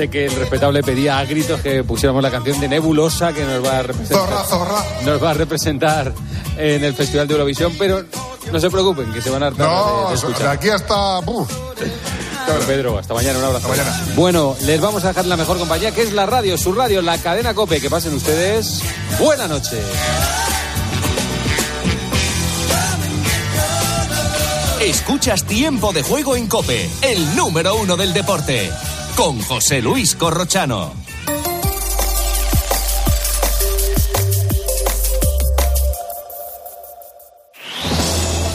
sé que el respetable pedía a gritos que pusiéramos la canción de Nebulosa que nos va a representar, Zorra, zorra. Nos va a representar en el Festival de Eurovisión, pero no se preocupen, que se van a hartar No, de, de de escuchar. aquí hasta. uf. Pedro, hasta mañana, un abrazo. Hasta mañana. Bueno, les vamos a dejar la mejor compañía, que es la radio, su radio, la cadena COPE. Que pasen ustedes. Buena noche. Escuchas Tiempo de Juego en Cope, el número uno del deporte, con José Luis Corrochano.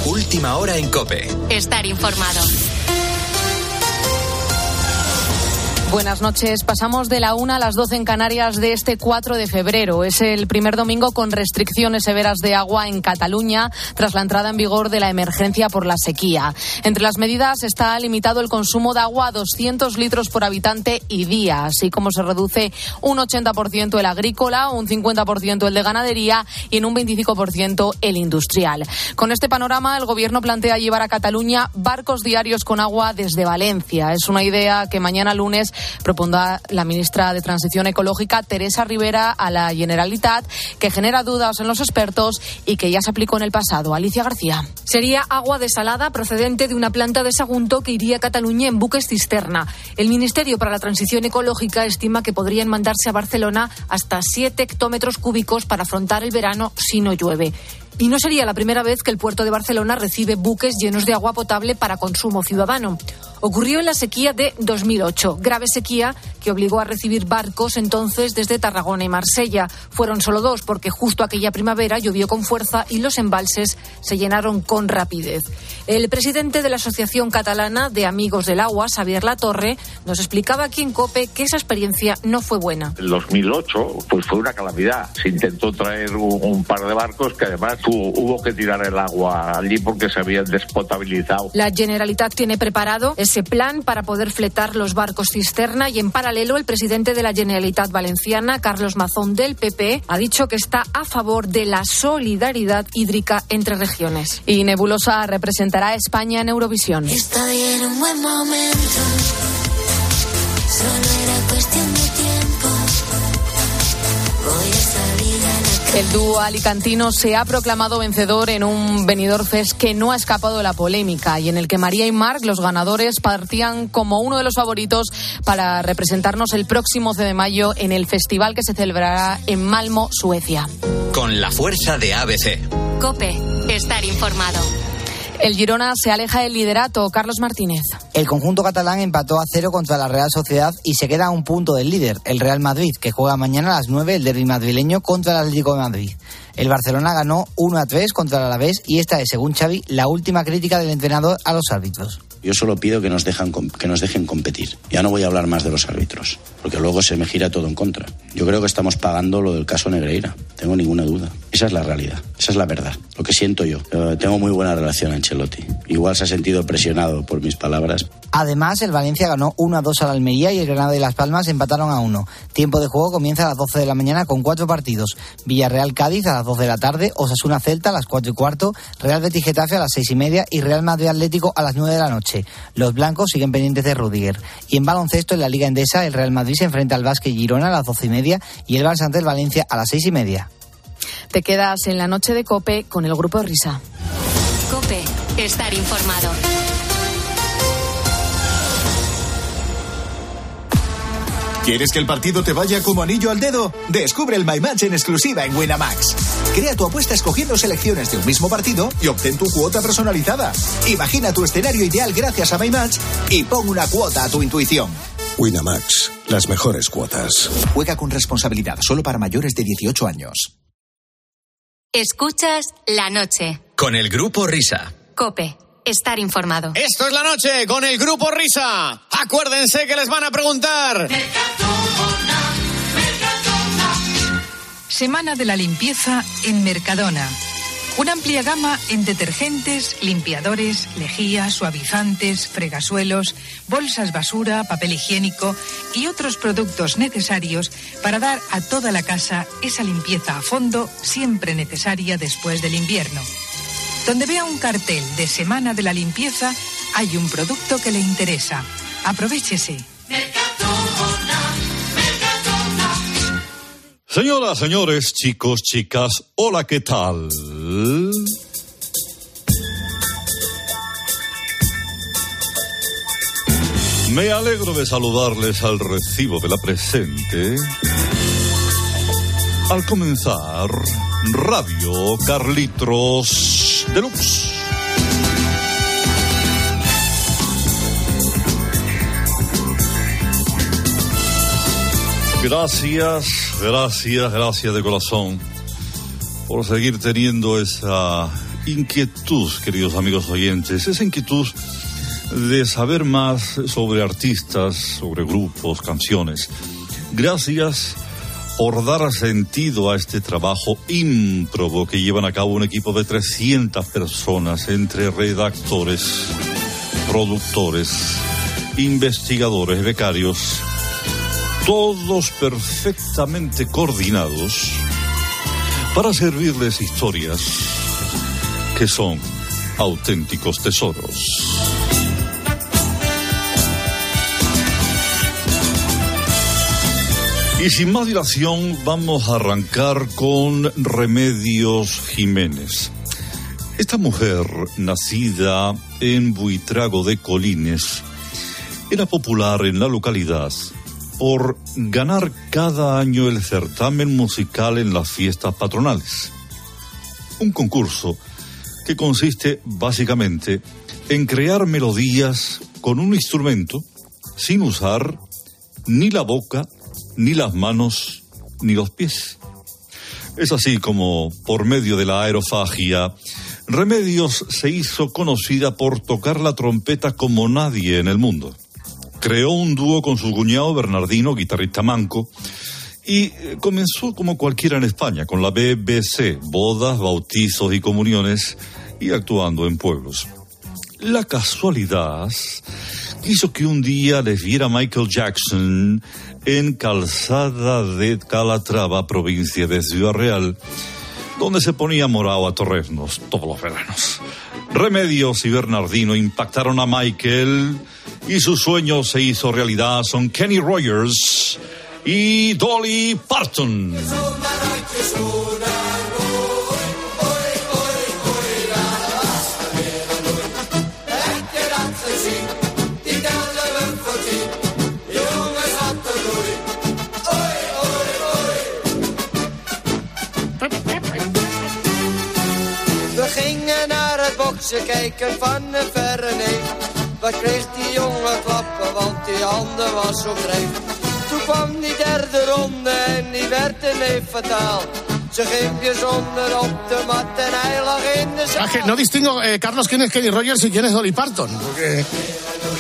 Última hora en Cope. Estar informado. Buenas noches. Pasamos de la 1 a las 12 en Canarias de este 4 de febrero. Es el primer domingo con restricciones severas de agua en Cataluña tras la entrada en vigor de la emergencia por la sequía. Entre las medidas está limitado el consumo de agua a 200 litros por habitante y día, así como se reduce un 80% el agrícola, un 50% el de ganadería y en un 25% el industrial. Con este panorama, el Gobierno plantea llevar a Cataluña barcos diarios con agua desde Valencia. Es una idea que mañana lunes propondrá la ministra de Transición Ecológica, Teresa Rivera, a la Generalitat, que genera dudas en los expertos y que ya se aplicó en el pasado. Alicia García. Sería agua desalada procedente de una planta de Sagunto que iría a Cataluña en buques cisterna. El Ministerio para la Transición Ecológica estima que podrían mandarse a Barcelona hasta 7 hectómetros cúbicos para afrontar el verano si no llueve. Y no sería la primera vez que el puerto de Barcelona recibe buques llenos de agua potable para consumo ciudadano. Ocurrió en la sequía de 2008, grave sequía que obligó a recibir barcos entonces desde Tarragona y Marsella. Fueron solo dos porque justo aquella primavera llovió con fuerza y los embalses se llenaron con rapidez. El presidente de la Asociación Catalana de Amigos del Agua, Xavier Latorre, nos explicaba aquí en COPE que esa experiencia no fue buena. El 2008 pues fue una calamidad. Se intentó traer un, un par de barcos que además hubo que tirar el agua allí porque se habían despotabilizado. La Generalitat tiene preparado ese plan para poder fletar los barcos cisterna y en paralelo el presidente de la Generalitat Valenciana, Carlos Mazón del PP, ha dicho que está a favor de la solidaridad hídrica entre regiones. Y Nebulosa representará a España en Eurovisión. Estoy en un buen momento. Solo El dúo alicantino se ha proclamado vencedor en un Benidorm Fest que no ha escapado de la polémica y en el que María y Marc, los ganadores, partían como uno de los favoritos para representarnos el próximo 11 de mayo en el festival que se celebrará en Malmo, Suecia. Con la fuerza de ABC. Cope. Estar informado. El Girona se aleja del liderato. Carlos Martínez. El conjunto catalán empató a cero contra la Real Sociedad y se queda a un punto del líder, el Real Madrid, que juega mañana a las 9 el derbi madrileño contra el Atlético de Madrid. El Barcelona ganó 1 a 3 contra el Alavés y esta es, según Xavi, la última crítica del entrenador a los árbitros. Yo solo pido que nos, dejan, que nos dejen competir. Ya no voy a hablar más de los árbitros, porque luego se me gira todo en contra. Yo creo que estamos pagando lo del caso Negreira, tengo ninguna duda. Esa es la realidad, esa es la verdad, lo que siento yo. Eh, tengo muy buena relación a Ancelotti. Igual se ha sentido presionado por mis palabras. Además, el Valencia ganó 1 a 2 al Almería y el Granada y Las Palmas empataron a 1. Tiempo de juego comienza a las 12 de la mañana con cuatro partidos. Villarreal-Cádiz a las 12 de la tarde, Osasuna-Celta a las 4 y cuarto, Real Betis-Getafe a las 6 y media y Real Madrid-Atlético a las 9 de la noche. Los blancos siguen pendientes de Rudiger. Y en baloncesto, en la Liga Endesa, el Real Madrid se enfrenta al Vázquez Girona a las 12 y media y el Barça ante el Valencia a las 6 y media. Te quedas en la noche de Cope con el grupo Risa. Cope. Estar informado. ¿Quieres que el partido te vaya como anillo al dedo? Descubre el My Match en exclusiva en Winamax. Crea tu apuesta escogiendo selecciones de un mismo partido y obtén tu cuota personalizada. Imagina tu escenario ideal gracias a My Match y pon una cuota a tu intuición. Winamax, las mejores cuotas. Juega con responsabilidad solo para mayores de 18 años. Escuchas la noche. Con el grupo Risa. Cope. Estar informado. Esto es la noche con el grupo Risa. Acuérdense que les van a preguntar. Semana de la limpieza en Mercadona. Una amplia gama en detergentes, limpiadores, lejía, suavizantes, fregasuelos, bolsas basura, papel higiénico y otros productos necesarios para dar a toda la casa esa limpieza a fondo siempre necesaria después del invierno. Donde vea un cartel de Semana de la Limpieza, hay un producto que le interesa. Aprovechese. Mercadona. Señoras, señores, chicos, chicas, hola, ¿qué tal? Me alegro de saludarles al recibo de la presente. Al comenzar, Radio Carlitos Deluxe. Gracias, gracias, gracias de corazón por seguir teniendo esa inquietud, queridos amigos oyentes, esa inquietud de saber más sobre artistas, sobre grupos, canciones. Gracias por dar sentido a este trabajo ímprobo que llevan a cabo un equipo de 300 personas entre redactores, productores, investigadores, becarios, todos perfectamente coordinados para servirles historias que son auténticos tesoros. Y sin más dilación, vamos a arrancar con Remedios Jiménez. Esta mujer, nacida en Buitrago de Colines, era popular en la localidad por ganar cada año el certamen musical en las fiestas patronales. Un concurso que consiste básicamente en crear melodías con un instrumento sin usar ni la boca, ni las manos, ni los pies. Es así como, por medio de la aerofagia, Remedios se hizo conocida por tocar la trompeta como nadie en el mundo creó un dúo con su cuñado Bernardino, guitarrista manco, y eh, comenzó como cualquiera en España, con la BBC, bodas, bautizos y comuniones, y actuando en pueblos. La casualidad hizo que un día les viera Michael Jackson en Calzada de Calatrava, provincia de Ciudad Real, donde se ponía morado a torreznos todos los veranos. Remedios y Bernardino impactaron a Michael y su sueño se hizo realidad. Son Kenny Rogers y Dolly Parton. Boksen kijken van een verre neef. Wat kreeg die jongen klappen, want die handen was zo dreef. Toen kwam die derde ronde en die werd een neef fataal. Ze ging bijzonder op de mat en hij lag in de zaal. No distingo, eh, Carlos, quién es Kenny Rogers y quién es Dolly Parton. Porque...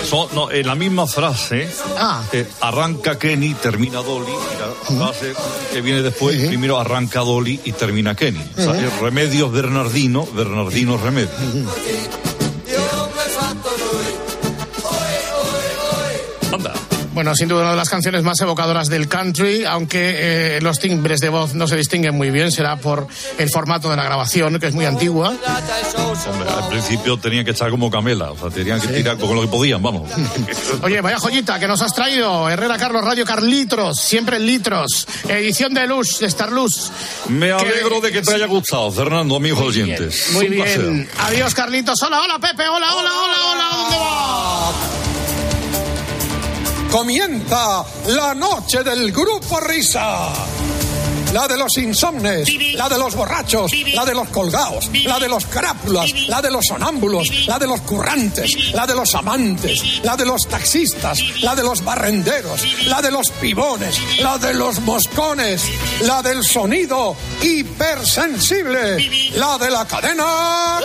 Son, no, en la misma frase, Ah. eh, arranca Kenny, termina Dolly, y la frase que viene después, primero arranca Dolly y termina Kenny. O sea, Ujú. es Remedios Bernardino, Bernardino Remedios. Bueno, sin duda una de las canciones más evocadoras del country, aunque eh, los timbres de voz no se distinguen muy bien, será por el formato de la grabación, que es muy antigua. Hombre, al principio tenían que echar como camela, o sea, tenían que tirar con lo que podían, vamos. Oye, vaya joyita que nos has traído, Herrera Carlos Radio Carlitros, siempre en litros, edición de Luz, de Star Luz. Me alegro de que te haya gustado, Fernando, amigos oyentes. Muy Un placer. bien. Adiós, Carlitos. Hola, hola, Pepe. Hola, hola, hola, hola. ¿Dónde va? Comienza la noche del grupo Risa. La de los insomnes, la de los borrachos, la de los colgados, la de los crápulas, la de los sonámbulos, la de los currantes, la de los amantes, la de los taxistas, la de los barrenderos, la de los pibones, la de los moscones, la del sonido hipersensible, la de la cadena.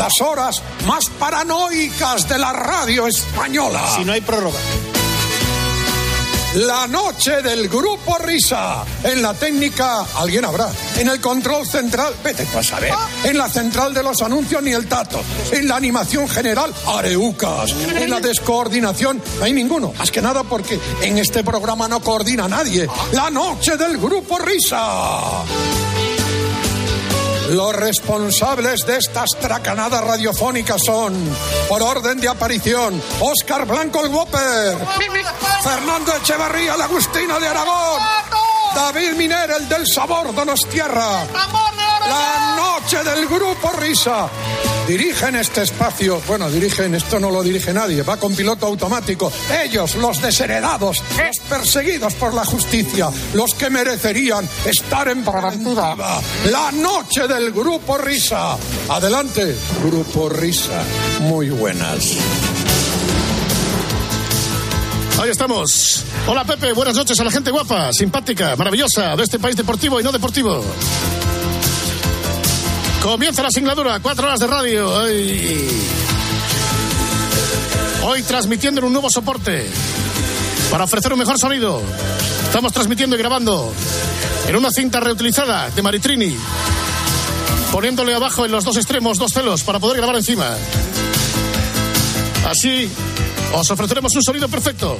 Las horas más paranoicas de la radio española. Si no hay prórroga. La noche del grupo Risa. En la técnica, alguien habrá. En el control central, vete tú a saber. En la central de los anuncios, ni el tato. En la animación general, areucas. En la descoordinación, no hay ninguno. Más que nada porque en este programa no coordina nadie. La noche del grupo Risa. Los responsables de estas tracanadas radiofónicas son, por orden de aparición, Óscar Blanco el Whopper, Fernando Echevarría, la Agustina de Aragón, David Miner, el del sabor Donostierra, la noche del grupo Risa. Dirigen este espacio, bueno, dirigen, esto no lo dirige nadie, va con piloto automático. Ellos, los desheredados, los perseguidos por la justicia, los que merecerían estar en preventiva. La noche del grupo Risa. Adelante, grupo Risa. Muy buenas. Ahí estamos. Hola Pepe, buenas noches a la gente guapa, simpática, maravillosa de este país deportivo y no deportivo. Comienza la singladura, cuatro horas de radio. Ay. Hoy transmitiendo en un nuevo soporte para ofrecer un mejor sonido. Estamos transmitiendo y grabando en una cinta reutilizada de Maritrini, poniéndole abajo en los dos extremos dos celos para poder grabar encima. Así os ofreceremos un sonido perfecto.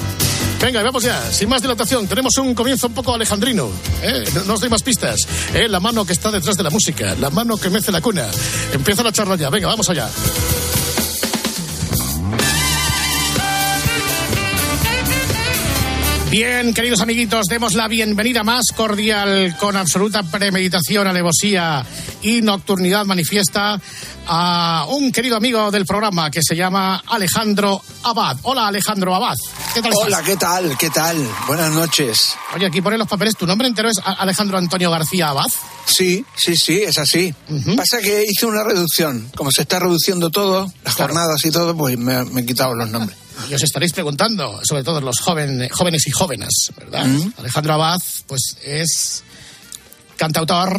Venga, vamos ya, sin más dilatación, tenemos un comienzo un poco alejandrino. ¿eh? No, os doy más pistas. ¿eh? La mano que está detrás de la música, la mano que mece la cuna. Empieza la charla ya, venga, vamos allá. Bien, queridos amiguitos, demos la bienvenida más cordial, con absoluta premeditación, alevosía y nocturnidad manifiesta a un querido amigo del programa que se llama Alejandro Abad. Hola, Alejandro Abad. ¿Qué tal Hola, estás? ¿qué tal? ¿Qué tal? Buenas noches. Oye, aquí pone los papeles. ¿Tu nombre entero es Alejandro Antonio García Abad? Sí, sí, sí, es así. Pasa que hice una reducción. Como se está reduciendo todo, las jornadas y todo, pues me, me he quitado los nombres. Y os estaréis preguntando, sobre todo los joven- jóvenes y jóvenes, ¿verdad? Alejandro Abad, pues es cantautor,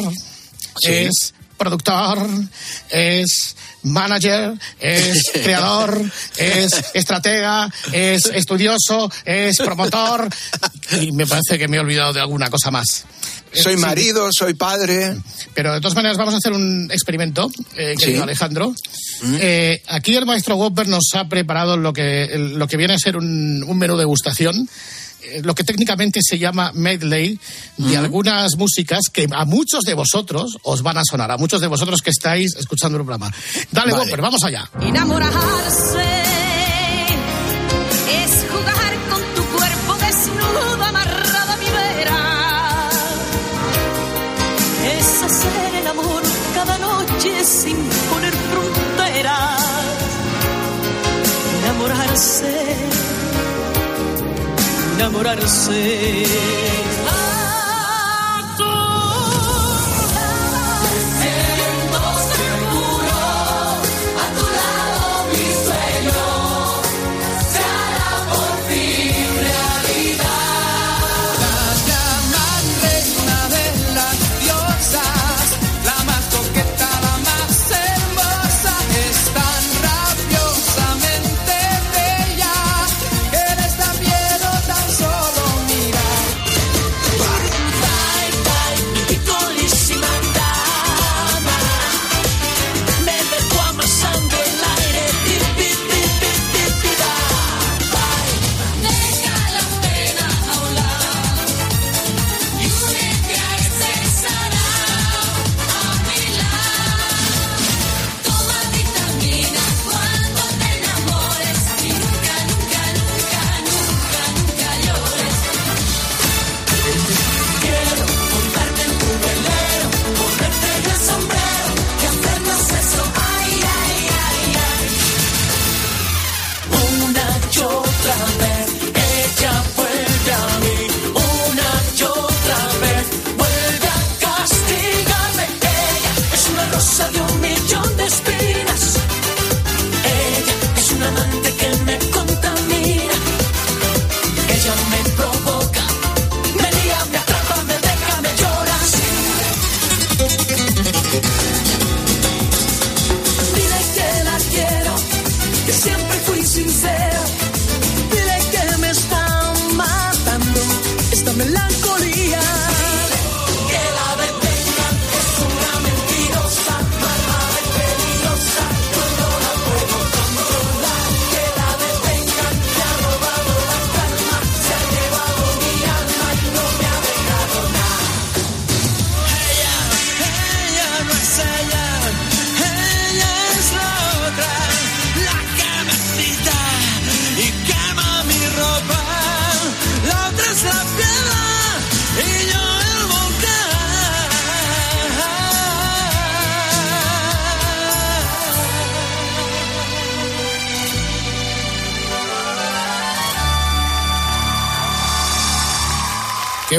Sí. es productor, es manager, es creador, es estratega, es estudioso, es promotor y me parece que me he olvidado de alguna cosa más. Soy Sí. marido, soy padre. Pero de todas maneras vamos a hacer un experimento, eh, querido Sí. Alejandro. Eh, aquí el maestro Whopper nos ha preparado lo que, lo que viene a ser un, un menú degustación. Eh, Lo que técnicamente se llama medley de algunas músicas que a muchos de vosotros os van a sonar, a muchos de vosotros que estáis escuchando el programa. Dale, Vale. Vamos allá. Enamorarse es jugar con tu cuerpo desnudo amarrado a mi vera. Es hacer el amor cada noche sin poner fronteras. Enamorarse, enamorarse. A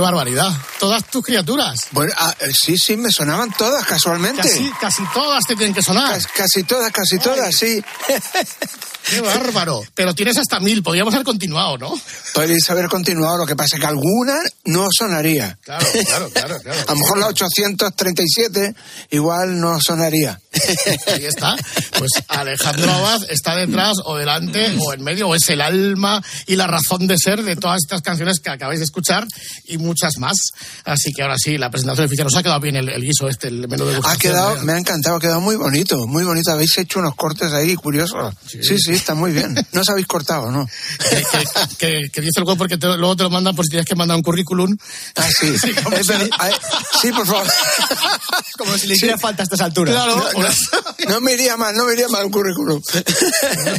barbaridad. Todas tus criaturas. Bueno, ah, eh, sí, sí, me sonaban todas casualmente. Casi, casi todas te tienen que sonar. Cas- casi todas, casi todas, sí. Qué bárbaro. Pero tienes hasta mil, podríamos haber continuado, ¿no? Podéis haber continuado, lo que pasa es que alguna no sonaría. Claro, claro, claro. claro. A lo mejor la 837 igual no sonaría. Ahí está. Pues Alejandro Abad está detrás o delante o en medio o es el alma y la razón de ser de todas estas canciones que acabáis de escuchar y muchas más. Así que ahora sí, la presentación oficial nos ha quedado bien el, el guiso este, el menú de Ha quedado, me ha encantado, ha quedado muy bonito, muy bonito. Habéis hecho unos cortes ahí curiosos. Sí, sí, está muy bien. No os habéis cortado, ¿no? que, que dice el web porque te- luego te lo mandan por si tienes que mandar un currículum. Ah, sí. como Es si- verdad. Ay, sí, por favor. Como si le hiciera falta a estas alturas. Claro, No, no me iría mal, no me iría mal un currículum.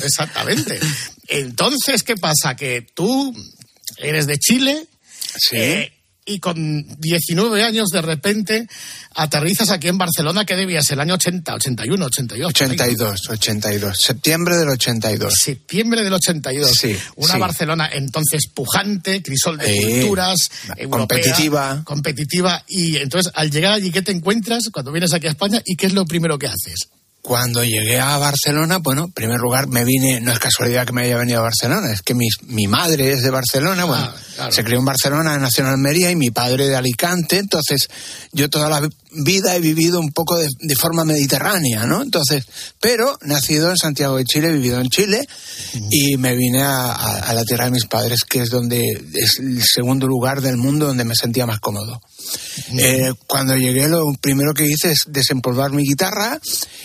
Exactamente. Entonces, ¿qué pasa? Que tú eres de Chile Sí. eh, y con 19 años de repente aterrizas aquí en Barcelona, que debías el año 80, 81, 82. 82, 82. Septiembre del 82. Septiembre del 82. Sí, Una sí. Barcelona entonces pujante, crisol de Eh, culturas, europea, competitiva. competitiva. Y entonces, al llegar allí, ¿qué te encuentras cuando vienes aquí a España y qué es lo primero que haces? Cuando llegué a Barcelona, bueno, en primer lugar me vine, no es casualidad que me haya venido a Barcelona, es que mi, mi madre es de Barcelona, bueno, Ah, claro. se crió en Barcelona, nació en Almería y mi padre de Alicante, entonces yo toda la vida he vivido un poco de, de forma mediterránea, ¿no? Entonces, pero nacido en Santiago de Chile, vivido en Chile y me vine a, a- a la tierra de mis padres, que es donde es el segundo lugar del mundo donde me sentía más cómodo. Eh, cuando llegué lo primero que hice es desempolvar mi guitarra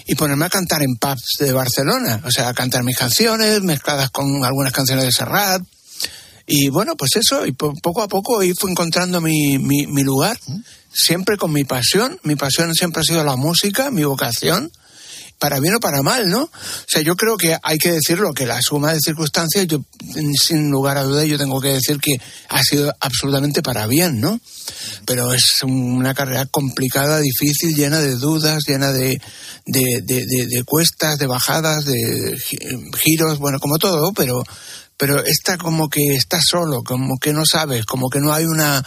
y ponerme a cantar en pubs de Barcelona, o sea, a cantar mis canciones mezcladas con algunas canciones de Serrat. Y bueno, pues eso, y po- poco a poco ahí fui encontrando mi, mi, mi lugar, siempre con mi pasión. Mi pasión siempre ha sido la música, mi vocación, para bien o para mal, ¿no? O sea, yo creo que hay que decirlo, que la suma de circunstancias, yo sin lugar a duda, yo tengo que decir que ha sido absolutamente para bien, ¿no? Pero es una carrera complicada, difícil, llena de dudas, llena de, de, de, cuestas, de bajadas, de gi- giros, bueno, como todo, pero, pero está como que estás solo, como que no sabes, como que no hay una,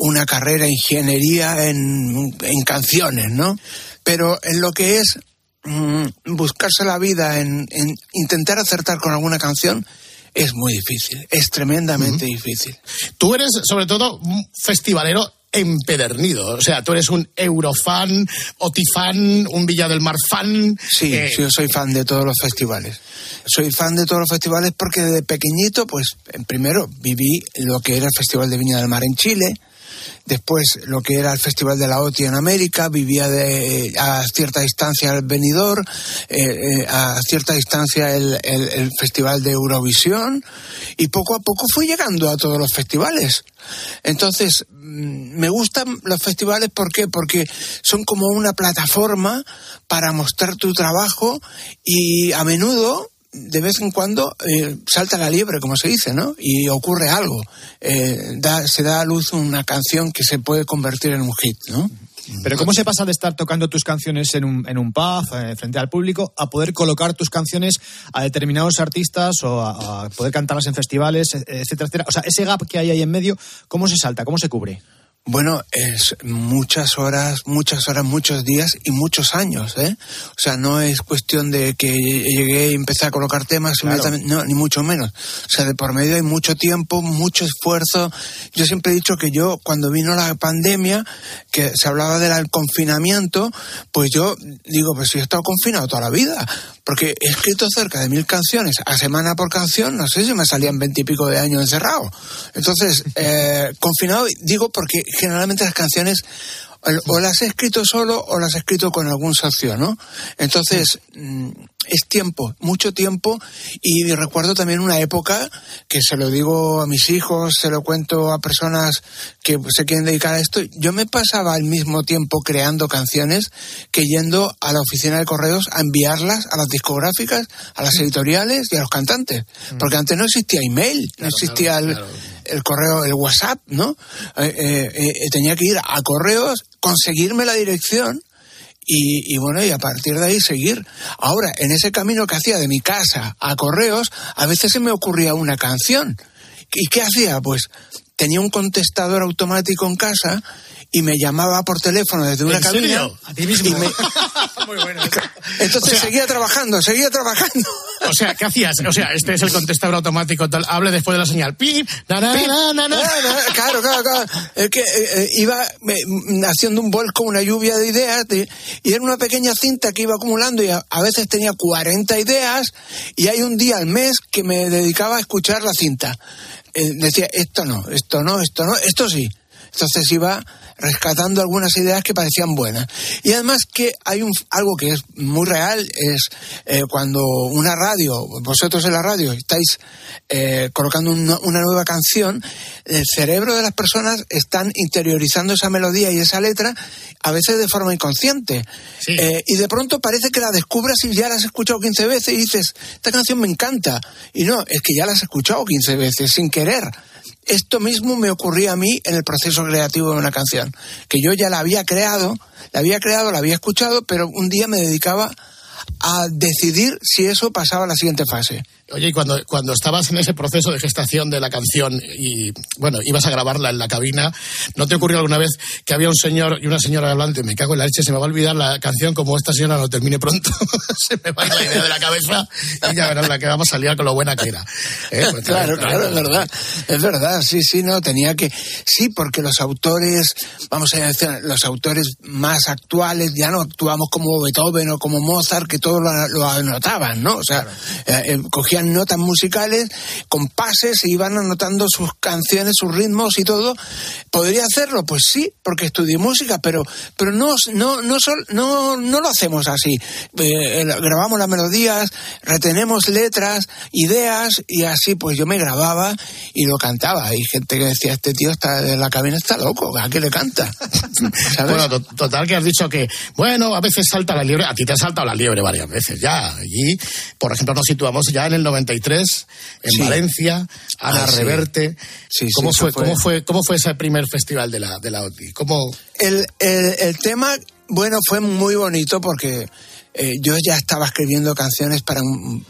una carrera ingeniería en, en canciones, ¿no? Pero en lo que es mm, buscarse la vida, en, en intentar acertar con alguna canción, es muy difícil, es tremendamente difícil. Tú eres, sobre todo, un festivalero empedernido. O sea, tú eres un Eurofan, Otifan, un Villa del Mar fan. Sí, Eh, sí, yo soy fan de todos los festivales. Soy fan de todos los festivales porque desde pequeñito, pues, primero viví lo que era el Festival de Viña del Mar en Chile, después lo que era el Festival de la OTI en América, vivía de, a cierta distancia el Benidorm, eh, eh, a cierta distancia el, el- el Festival de Eurovisión, y poco a poco fui llegando a todos los festivales. Entonces, mm, me gustan los festivales, ¿por qué? Porque son como una plataforma para mostrar tu trabajo y a menudo, de vez en cuando, eh, salta la liebre, como se dice, ¿no? Y ocurre algo. Eh, se da a luz una canción que se puede convertir en un hit, ¿no? Pero ¿cómo se pasa de estar tocando tus canciones en un, en un pub, eh, frente al público, a poder colocar tus canciones a determinados artistas o a, a poder cantarlas en festivales, e- etcétera, etcétera? O sea, ese gap que hay ahí en medio, ¿cómo se salta? ¿Cómo se cubre? Bueno, es muchas horas, muchas horas, muchos días y muchos años, ¿eh? O sea, no es cuestión de que llegué y empecé a colocar temas inmediatamente, no, ni mucho menos. O sea, de por medio hay mucho tiempo, mucho esfuerzo. Yo siempre he dicho que yo, cuando vino la pandemia, que se hablaba del confinamiento, pues yo digo, pues si he estado confinado toda la vida, porque he escrito cerca de mil canciones a semana por canción, no sé si me salían veintipico de años encerrado. Entonces, eh, confinado, digo porque generalmente las canciones o las he escrito solo o las he escrito con algún socio, ¿no? Entonces, mm, es tiempo, mucho tiempo, y recuerdo también una época que se lo digo a mis hijos, se lo cuento a personas que se quieren dedicar a esto, yo me pasaba al mismo tiempo creando canciones que yendo a la oficina de correos a enviarlas a las discográficas, a las editoriales y a los cantantes, porque antes no existía email, no existía el, el correo, el WhatsApp, ¿no? Eh, eh, eh, tenía que ir a correos, conseguirme la dirección y, y bueno, y a partir de ahí seguir. Ahora, en ese camino que hacía de mi casa a correos, a veces se me ocurría una canción. ¿Y qué hacía? Pues tenía un contestador automático en casa y me llamaba por teléfono desde una ¿En cabina. serio? A ti mismo. me- Entonces O sea- seguía trabajando, seguía trabajando. O sea, ¿qué hacías? O sea, este es el contestador automático, tal, hable después de la señal. Pip, na, na, Pip, na, na, Claro, claro, claro. Es que eh, eh, iba eh, haciendo un vuelco, una lluvia de ideas, de- y era una pequeña cinta que iba acumulando y a, a veces tenía 40 ideas y hay un día al mes que me dedicaba a escuchar la cinta. Eh, decía, esto no, esto no, esto no, esto sí. Entonces iba rescatando algunas ideas que parecían buenas. Y además que hay un, algo que es muy real, es eh, cuando una radio, vosotros en la radio estáis eh, colocando una, una nueva canción, el cerebro de las personas están interiorizando esa melodía y esa letra, a veces de forma inconsciente. Eh, y de pronto parece que la descubras y ya la has escuchado 15 veces y dices, esta canción me encanta. Y no, es que ya la has escuchado 15 veces sin querer. Esto mismo me ocurría a mí en el proceso creativo de una canción, que yo ya la había creado, la había creado, la había escuchado, pero un día me dedicaba a decidir si eso pasaba a la siguiente fase. Oye, y cuando, cuando estabas en ese proceso de gestación de la canción y, bueno, ibas a grabarla en la cabina, ¿no te ocurrió alguna vez que había un señor y una señora hablando y me cago en la leche, se me va a olvidar la canción como esta señora no termine pronto? se me va la idea de la cabeza y ya verás la que vamos a salir con lo buena que era. ¿Eh? Pues, claro, claro, es verdad. Es verdad, sí, sí, no, tenía que. Sí, porque los autores, vamos a decir, los autores más actuales ya no actuamos como Beethoven o como Mozart, que todos lo, lo anotaban, ¿no? O sea, eh, eh, cogían notas musicales, compases, e iban anotando sus canciones, sus ritmos y todo. ¿Podría hacerlo? Pues sí, porque estudié música, pero, pero no, no, no, sol- no, no lo hacemos así. Eh, grabamos las melodías, retenemos letras, ideas, y así pues yo me grababa y lo cantaba. Hay gente que decía, este tío está en la cabina está loco, ¿a qué le canta? ¿Sabes? Bueno, to- total que has dicho que, bueno, a veces salta la liebre, a ti te ha saltado la liebre varias veces ya. Y, por ejemplo, nos situamos ya en el 93, en Sí. Valencia, Ana Ah. Reverte. Sí, sí, ¿Cómo, fue, fue- ¿Cómo fue cómo fue ese primer festival de la, de la OTI? ¿Cómo, El, el, el tema, bueno, fue muy bonito porque eh, yo ya estaba escribiendo canciones para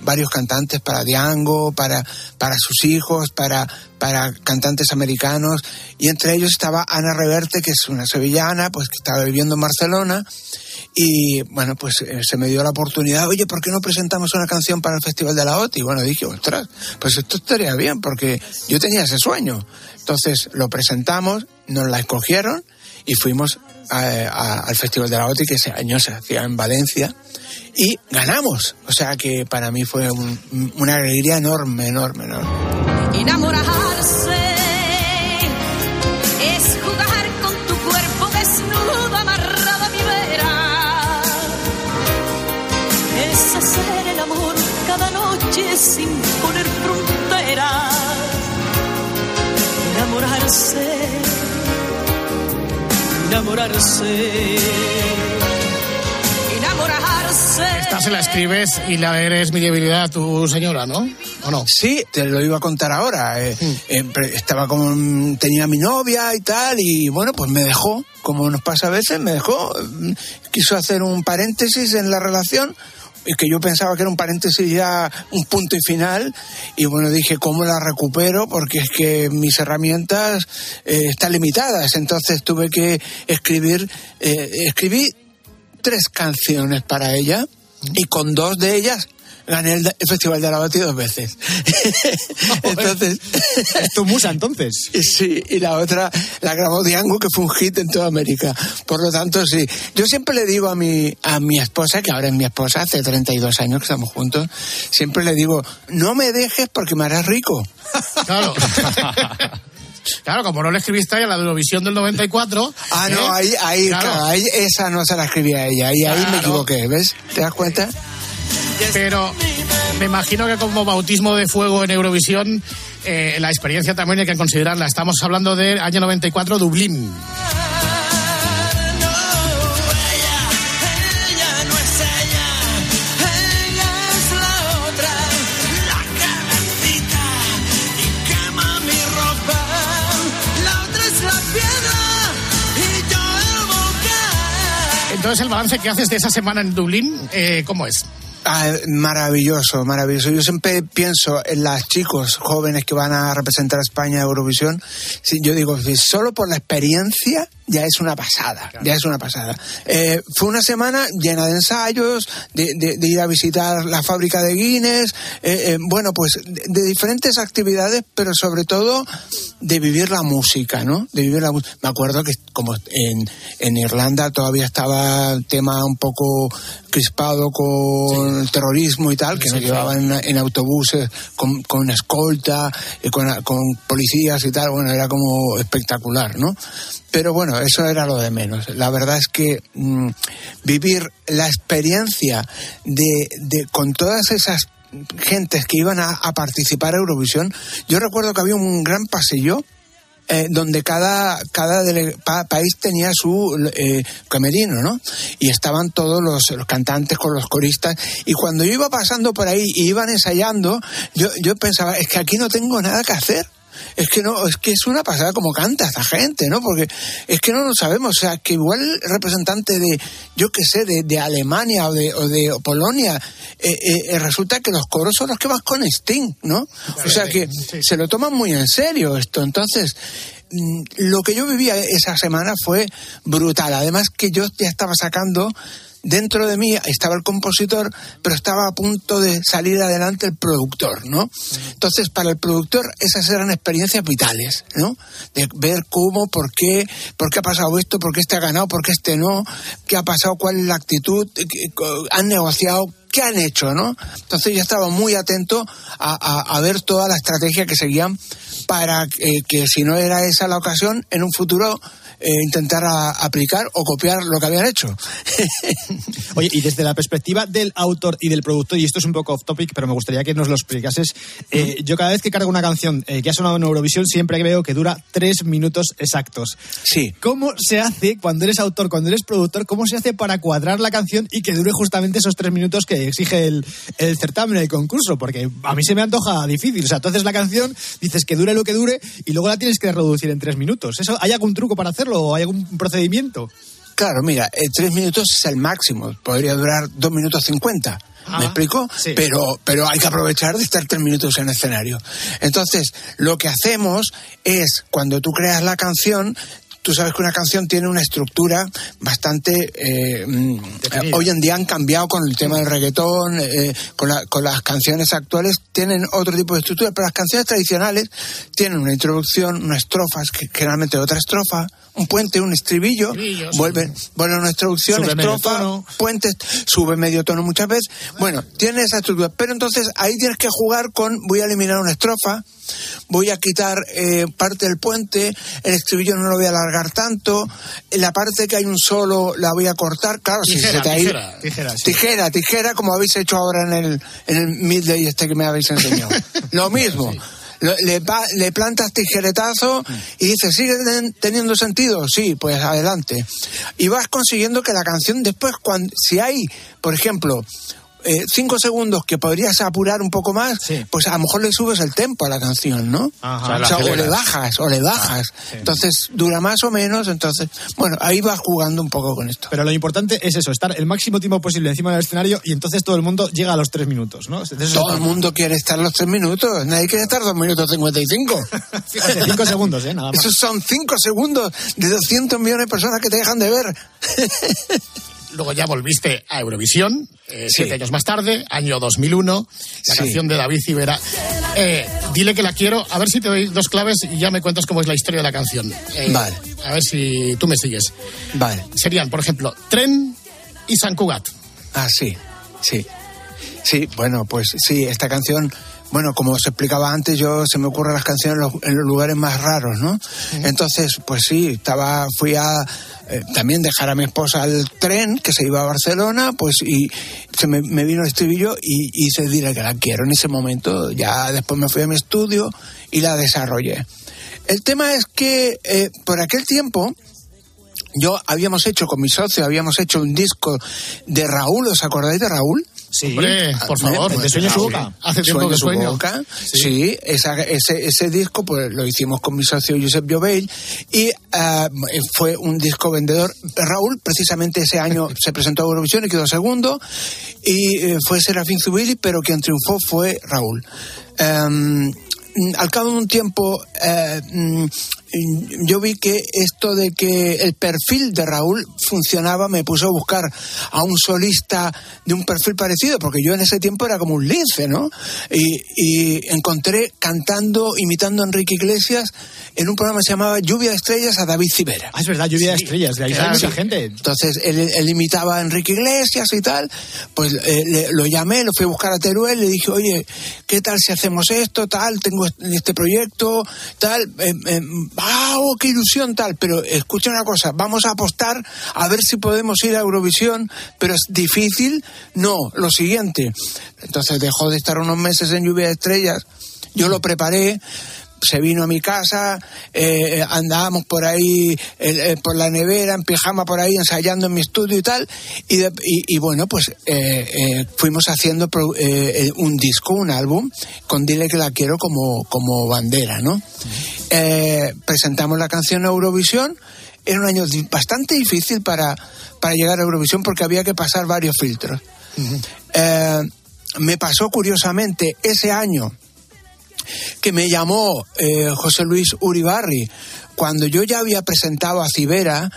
varios cantantes, para Diango, para, para sus hijos, para, para cantantes americanos, y entre ellos estaba Ana Reverte, que es una sevillana, pues que estaba viviendo en Barcelona, y bueno, pues eh, se me dio la oportunidad, oye, ¿por qué no presentamos una canción para el Festival de la OTI? Y bueno, dije, ostras, pues esto estaría bien, porque yo tenía ese sueño. Entonces lo presentamos, nos la escogieron y fuimos a- a- al Festival de la OTI, que ese año se hacía en Valencia, y ganamos. O sea que para mí fue un- una alegría enorme, enorme, enorme. Enamorarse es jugar con tu cuerpo desnudo amarrado a mi vera. Es hacer el amor cada noche sin poner fronteras. Enamorarse, enamorarse, enamorarse. Esta se la escribes y la eres mi debilidad tu señora, ¿no? ¿O no? Sí, te lo iba a contar ahora. eh, eh, pre- estaba con. tenía mi novia y tal, y bueno, pues me dejó, como nos pasa a veces, me dejó. mm, Quiso hacer un paréntesis en la relación. Que yo pensaba que era un paréntesis ya, un punto y final, y bueno, dije, ¿cómo la recupero? Porque es que mis herramientas eh, están limitadas, entonces tuve que escribir, eh, escribí tres canciones para ella, y con dos de ellas gané el, Festival de la Bati dos veces. entonces. ¿Es tu musa entonces? Sí, y la otra la grabó Diango, que fue un hit en toda América. Por lo tanto, sí. Yo siempre le digo a mi, a mi esposa, que ahora es mi esposa, hace 32 años que estamos juntos, siempre le digo, no me dejes porque me harás rico. Claro. Claro, como no le escribiste a ella la Eurovisión del 94. Ah, ¿eh? no, ahí, ahí, Claro. claro, ahí, esa no se la escribí a ella, y ahí me Claro. equivoqué, ¿ves? ¿Te das cuenta? Pero me imagino que como bautismo de fuego en Eurovisión, eh, la experiencia también hay que considerarla. Estamos hablando del año 94, Dublín. Entonces, el balance que haces de esa semana en Dublín, eh, ¿cómo es? Ah, maravilloso, maravilloso. Yo siempre pienso en los chicos jóvenes que van a representar a España en Eurovisión. Yo digo, si solo por la experiencia ya es una pasada, ya es una pasada. Eh, fue una semana llena de ensayos, de, de- de ir a visitar la fábrica de Guinness, eh, eh, bueno, pues de, de diferentes actividades, pero sobre todo de vivir la música, ¿no? De vivir la música. Me acuerdo que como en, en Irlanda todavía estaba el tema un poco crispado con el terrorismo y tal, que nos llevaban en, en autobuses con, con escolta, y con, con policías y tal, bueno, era como espectacular, ¿no? Pero bueno, eso era lo de menos. La verdad es que mm, vivir la experiencia de, de con todas esas gentes que iban a, participar a Eurovisión, yo recuerdo que había un gran pasillo eh, donde cada, cada país tenía su eh, camerino, ¿no? Y estaban todos los, los cantantes con los coristas. Y cuando yo iba pasando por ahí y iban ensayando, yo, yo pensaba, es que aquí no tengo nada que hacer. Es que no, es que es una pasada como canta esta gente, ¿no? Porque es que no lo sabemos. O sea, que igual el representante de, yo qué sé, de, de Alemania o de, o de Polonia, eh, eh, resulta que los coros son los que van con Sting, ¿no? O sea que se lo toman muy en serio esto. Entonces, mm, lo que yo vivía esa semana fue brutal. Además que yo ya estaba sacando dentro de mí estaba el compositor, pero estaba a punto de salir adelante el productor, ¿no? Entonces, para el productor esas eran experiencias vitales, ¿no? De ver cómo, por qué, por qué ha pasado esto, por qué este ha ganado, por qué este no, qué ha pasado, cuál es la actitud, eh, han negociado, qué han hecho, ¿no? Entonces yo estaba muy atento a, a- a ver toda la estrategia que seguían para eh, que si no era esa la ocasión, en un futuro eh, intentar a- aplicar o copiar lo que habían hecho. Oye, y desde la perspectiva del autor y del productor, y esto es un poco off topic, pero me gustaría que nos lo explicases. eh, yo cada vez que cargo una canción eh, que ha sonado en Eurovisión, siempre veo que dura tres minutos exactos. Sí. ¿Cómo se hace cuando eres autor, cuando eres productor, cómo se hace para cuadrar la canción y que dure justamente esos tres minutos que exige el, el certamen, el concurso? Porque a mí se me antoja difícil. O sea, tú haces la canción, dices que dure lo que dure y luego la tienes que reducir en tres minutos. ¿Eso, ¿Hay algún truco para hacerlo o hay algún procedimiento? Claro, mira, eh, tres minutos es el máximo. Podría durar dos minutos cincuenta. ¿Me explico? sí. Pero, pero hay que aprovechar de estar tres minutos en escenario. Entonces, lo que hacemos es, cuando tú creas la canción, tú sabes que una canción tiene una estructura bastante... eh, mm, eh, hoy en día han cambiado con el tema del reggaetón, eh, con, la- con las canciones actuales tienen otro tipo de estructura, pero las canciones tradicionales tienen una introducción, unas estrofas, que generalmente otra estrofa, un puente, un estribillo, Estribillo, sí. vuelve, vuelve una introducción, Sube estrofa, puentes, sube medio tono muchas veces. Bueno, tiene esa estructura, pero entonces ahí tienes que jugar con, voy a eliminar una estrofa, voy a quitar eh, parte del puente, el estribillo no lo voy a alargar tanto, la parte que hay un solo la voy a cortar, claro, si Tijera, se te ha ido- tijera. Tijera, sí. Tijera, tijera, como habéis hecho ahora en el, en el midday este que me habéis enseñado. Lo mismo. Le, le plantas tijeretazo y dices, ¿sigue ten- teniendo sentido? Sí, pues adelante. Y vas consiguiendo que la canción después, cuando, si hay, por ejemplo, eh, cinco segundos que podrías apurar un poco más, pues a lo mejor le subes el tempo a la canción, ¿no? Ajá. O, sea, O la o le bajas, o le bajas. Entonces dura más o menos, entonces, bueno, ahí vas jugando un poco con esto. Pero lo importante es eso, estar el máximo tiempo posible encima del escenario y entonces todo el mundo llega a los tres minutos, ¿no? Todo el mundo quiere estar los tres minutos, nadie quiere estar dos minutos cincuenta y cinco. Fíjate, cinco segundos, ¿eh? Nada más. Esos son cinco segundos de 200 millones de personas que te dejan de ver. Luego ya volviste a Eurovisión, eh, Sí. siete años más tarde, año 2001, la Sí. canción de David Civera. Eh, dile que la quiero, a ver si te doy dos claves y ya me cuentas cómo es la historia de la canción. Eh, Vale. A ver si tú me sigues. Vale. Serían, por ejemplo, Tren y San Cugat. Ah, sí, sí. Sí, bueno, pues sí, esta canción, bueno, como os explicaba antes, yo se me ocurren las canciones en los, en los lugares más raros, ¿no? Entonces, pues sí, estaba, fui a eh, también dejar a mi esposa al tren que se iba a Barcelona, pues y se me, me vino el estribillo y y hice dile que la quiero en ese momento. Ya después me fui a mi estudio y la desarrollé. El tema es que eh, por aquel tiempo yo habíamos hecho con mi socio, habíamos hecho un disco de Raúl, ¿os acordáis de Raúl? Hombre, por favor, Eh, de Sueño su sí. boca. Hace tiempo que su sueño. boca. Sí, esa- ese, ese disco pues lo hicimos con mi socio Josep Jovell y ah, fue un disco vendedor. Raúl precisamente ese año se presentó a Eurovisión y quedó segundo y eh, fue Serafín Zubiri, pero quien triunfó fue Raúl. Em, al cabo de un tiempo eh, mm, yo vi que esto de que el perfil de Raúl funcionaba, me puse a buscar a un solista de un perfil parecido, porque yo en ese tiempo era como un lince, ¿no? Y, y encontré cantando, imitando a Enrique Iglesias en un programa que se llamaba Lluvia de Estrellas a David Civera. Ah, es verdad, lluvia de estrellas, de ahí Claro. mucha gente. Entonces él, él imitaba a Enrique Iglesias y tal, pues eh, le- lo llamé, lo fui a buscar a Teruel, le dije, oye, ¿qué tal si hacemos esto, tal, tengo este proyecto, tal, eh, eh, oh, qué ilusión, tal, pero escucha una cosa, vamos a apostar a ver si podemos ir a Eurovisión, pero es difícil, no, lo siguiente. Entonces dejó de estar unos meses en Lluvia de Estrellas, yo lo preparé, se vino a mi casa, eh, andábamos por ahí, eh, eh, por la nevera, en pijama por ahí, ensayando en mi estudio y tal, y, de- y- y bueno, pues eh, eh, fuimos haciendo pro- eh, eh, un disco, un álbum, con Dile que la quiero como, como bandera, ¿no? Eh, presentamos la canción a Eurovisión, era un año bastante difícil para, para llegar a Eurovisión porque había que pasar varios filtros. Eh, me pasó curiosamente ese año que me llamó eh, José Luis Uribarri cuando yo ya había presentado a Cibera.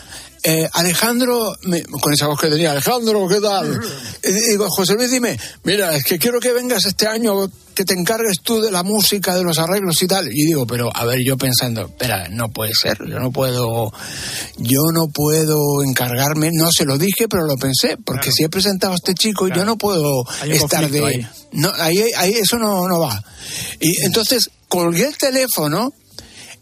Eh, Alejandro, me- con esa voz que tenía, Alejandro, ¿qué tal? Y digo, José Luis, dime, mira, es que quiero que vengas este año, que te encargues tú de la música, de los arreglos y tal. Y digo, pero a ver, yo pensando, espera, no puede ser, yo no puedo, yo no puedo encargarme, no se lo dije, pero lo pensé, porque si he presentado a este chico, yo no puedo estar de... ahí. No, ahí, ahí eso no, no va. Y entonces colgué el teléfono,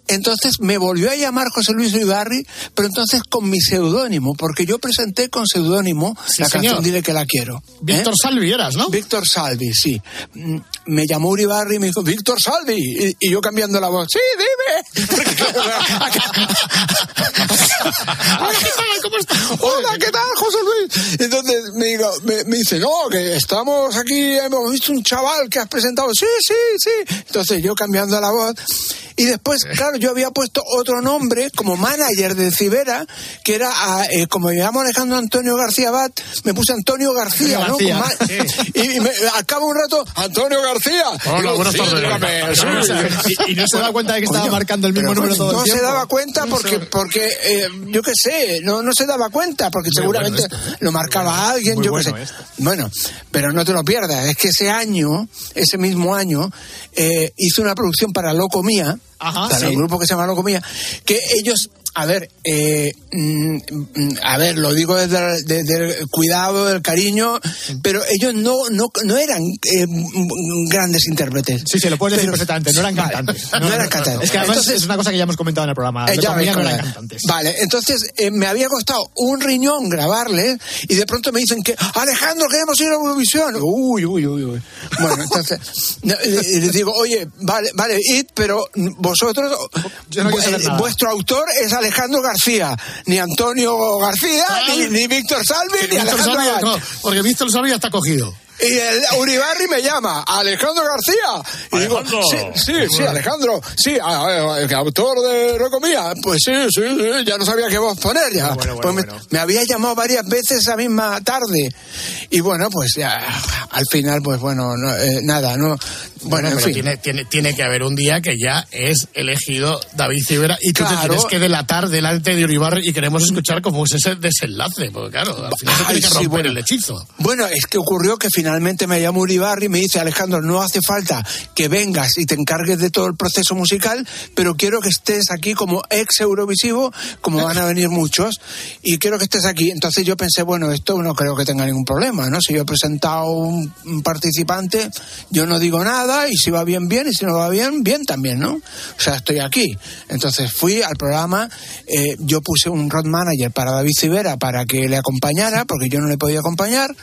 entonces me volvió a llamar José Luis Ibarri, pero entonces con mi seudónimo, porque yo presenté con seudónimo Sí, la señor. canción Dile que la quiero. Víctor ¿eh? Salvi eras, ¿no? Víctor Salvi, sí. Mm, Me llamó Uribarri y me dijo, Víctor Salvi. Y, y yo cambiando la voz, sí, dime. Hola, ¿qué tal? ¿Cómo estás? Hola, ¿qué tal, José Luis? Entonces me, digo, me, me dice, no, que estamos aquí, hemos visto un chaval que has presentado. Sí, sí, sí. Entonces yo cambiando la voz. Y después, claro, yo había puesto otro nombre como manager de Cibera, que era, ah, eh, como me llamo Alejandro Antonio García Bat, me puse Antonio García, ¿no? García, y, y me- al cabo de un rato, Antonio García. Hola, buenas "Sí, tardes". dígame, sí". O sea, y- y no se da cuenta de que estaba marcando el mismo número todo el No se daba cuenta porque, porque eh, yo qué sé, no, no se daba cuenta porque Muy seguramente bueno ¿eh? lo marcaba alguien, muy yo qué bueno sé. esto. Bueno, pero no te lo pierdas, es que ese año, ese mismo año, eh, hice una producción para Loco Mía, Ajá, para sí. un grupo que se llama Loco Mía, que ellos, a ver, eh, mm, a ver, lo digo desde, el- desde el cuidado, el cariño, pero ellos no, no, no eran eh, grandes intérpretes. Sí, sí, lo puedes decir Pero- perfectamente, no eran Vale, cantantes. no eran cantantes. Es que además Entonces- es una cosa que ya hemos comentado en el programa. eh, ya ves no eran era. cantantes. Vale, entonces eh, me había costado un riñón grabarle y de pronto me dicen que Alejandro queremos ir a Eurovisión. Uy, uy, uy, uy. Bueno, entonces eh, y les digo, oye, vale, vale, id, pero vosotros, Yo no quiero saber eh, nada. vuestro autor es Alejandro García, ni Antonio García, ni, ni Víctor Salvi, ni Víctor Alejandro Salvi, no, porque Víctor Salvi ya está cogido. Y el Uribarri me llama, Alejandro García. Y digo, Alejandro. sí, sí, sí, Alejandro, sí, a- a- el autor de Rocomía. Pues sí, sí, sí, ya no sabía qué voz poner ya. Bueno, bueno, Pues me, bueno. me había llamado varias veces esa misma tarde. Y bueno, pues ya, al final, pues bueno, no, eh, nada, no. Bueno, en fin. tiene, tiene, tiene que haber un día que ya es elegido David Cibera y tú te Claro. tienes que delatar delante de Uribarri y queremos escuchar cómo es ese desenlace, porque claro, al final se Ay, tiene que romper el hechizo. Bueno, es que ocurrió que finalmente me llamó Uribarri y me dice, Alejandro, no hace falta que vengas y te encargues de todo el proceso musical, pero quiero que estés aquí como ex Eurovisivo, como van a venir muchos, y quiero que estés aquí. Entonces yo pensé, bueno, esto no creo que tenga ningún problema, ¿no? Si yo he presentado un, un participante, yo no digo nada, y si va bien, bien, y si no va bien, bien también, ¿no? O sea, estoy aquí. Entonces fui al programa, eh, yo puse un road manager para David Civera para que le acompañara, porque yo no le podía acompañar,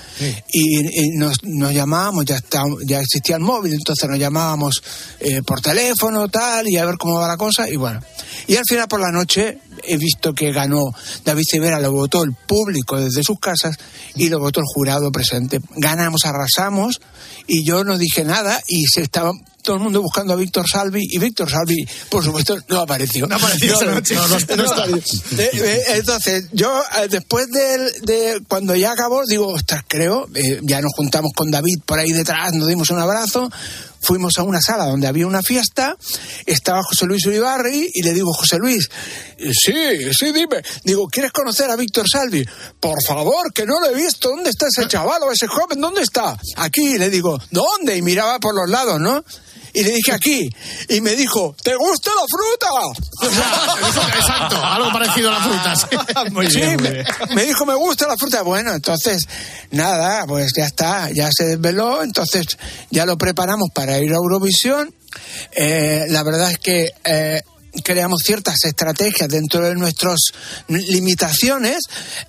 y, y nos, nos llamábamos, ya, está, ya existía el móvil, entonces nos llamábamos eh, por teléfono, tal, y a ver cómo va la cosa, y bueno. Y al final por la noche he visto que ganó David Civera, lo votó el público desde sus casas y lo votó el jurado presente. Ganamos, arrasamos y yo no dije nada y se estaba todo el mundo buscando a Víctor Salvi y Víctor Salvi, por supuesto, no apareció. No apareció esa noche. no, no, no está bien. Eh, eh, Entonces, yo eh, después del- de, cuando ya acabó, digo, ostras, creo, eh, ya nos juntamos con David por ahí detrás, nos dimos un abrazo, fuimos a una sala donde había una fiesta, estaba José Luis Uribarri y le digo, José Luis, eh, sí, sí, dime, digo, ¿quieres conocer a Víctor Salvi? Por favor, que no lo he visto, ¿dónde está ese chaval o ese joven? ¿Dónde está? Aquí, le digo, ¿dónde? Y miraba por los lados, ¿no? Y le dije aquí, y me dijo, ¿te gusta la fruta? Exacto, algo parecido a las frutas. Muy Sí, bien, muy me, bien. me dijo, me gusta la fruta. Bueno, entonces, nada, pues ya está, ya se desveló, entonces ya lo preparamos para ir a Eurovisión. Eh, la verdad es que eh, creamos ciertas estrategias dentro de nuestras limitaciones,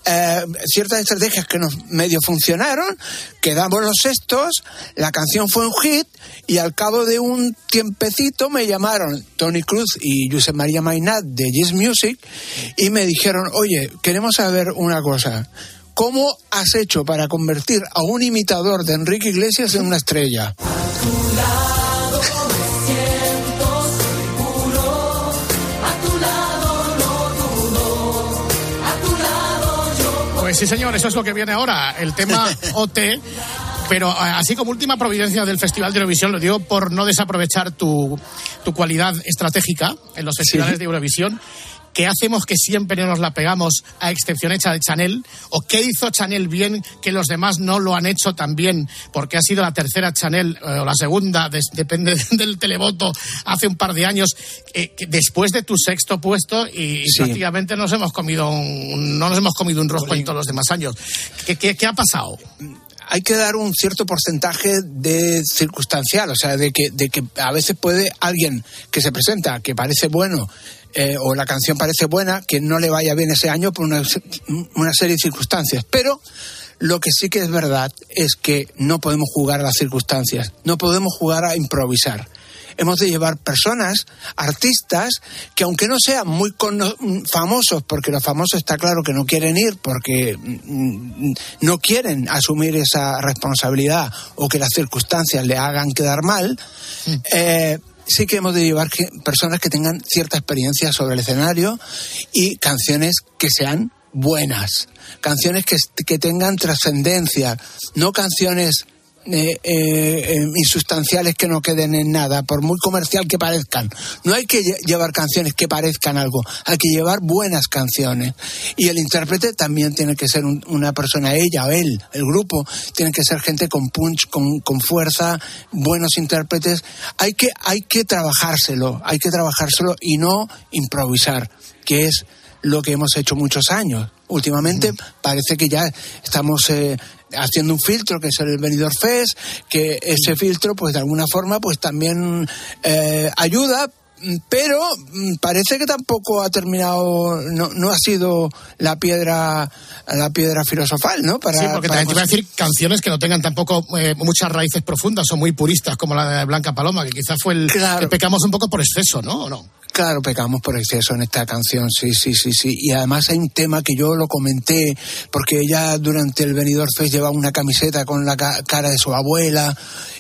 eh, ciertas estrategias que nos medio funcionaron, quedamos los sextos, la canción fue un hit y al cabo de un tiempecito me llamaron Tony Cruz y Josep María Mainat de Yes Music y me dijeron, oye, queremos saber una cosa. ¿Cómo has hecho para convertir a un imitador de Enrique Iglesias en una estrella? Pues sí, señor, eso es lo que viene ahora, el tema OT. Pero eh, así como última providencia del Festival de Eurovisión, lo digo por no desaprovechar tu, tu cualidad estratégica en los festivales de Eurovisión. ¿Qué hacemos que siempre nos la pegamos a excepción hecha de Chanel? ¿O qué hizo Chanel bien que los demás no lo han hecho tan bien? Porque ha sido la tercera Chanel eh, o la segunda, des- depende del televoto, hace un par de años, eh, después de tu sexto puesto y, y Sí. prácticamente nos hemos comido un, no nos hemos comido un rosco en todos los demás años. ¿Qué, qué, qué ha pasado? Hay que dar un cierto porcentaje de circunstancial, o sea, de que, de que a veces puede alguien que se presenta, que parece bueno, eh, o la canción parece buena, que no le vaya bien ese año por una, una serie de circunstancias. Pero lo que sí que es verdad es que no podemos jugar a las circunstancias, no podemos jugar a improvisar. Hemos de llevar personas, artistas, que aunque no sean muy famosos, porque los famosos está claro que no quieren ir porque mm, no quieren asumir esa responsabilidad o que las circunstancias le hagan quedar mal, eh, sí que hemos de llevar que- personas que tengan cierta experiencia sobre el escenario y canciones que sean buenas, canciones que, que tengan trascendencia, no canciones eh, eh, eh, insustanciales que no queden en nada, por muy comercial que parezcan. No hay que lle- llevar canciones que parezcan algo, hay que llevar buenas canciones. Y el intérprete también tiene que ser un- una persona, ella o él, el grupo, tiene que ser gente con punch, con, con fuerza, buenos intérpretes. Hay que, hay que trabajárselo, hay que trabajárselo y no improvisar, que es lo que hemos hecho muchos años. Últimamente parece que ya estamos eh, haciendo un filtro que es el venidor Fest, que ese filtro pues de alguna forma pues también eh, ayuda, pero mm, parece que tampoco ha terminado, no, no ha sido la piedra la piedra filosofal, ¿no? Para, sí, porque para también te voy a decir canciones que no tengan tampoco eh, muchas raíces profundas, son muy puristas, como la de Blanca Paloma, que quizás fue el que pecamos un poco por exceso, ¿no? ¿O no? Claro, pecamos por exceso en esta canción, sí, sí, sí, sí. Y además hay un tema que yo lo comenté, porque ella durante el Benidorm Fest llevaba una camiseta con la ca- cara de su abuela,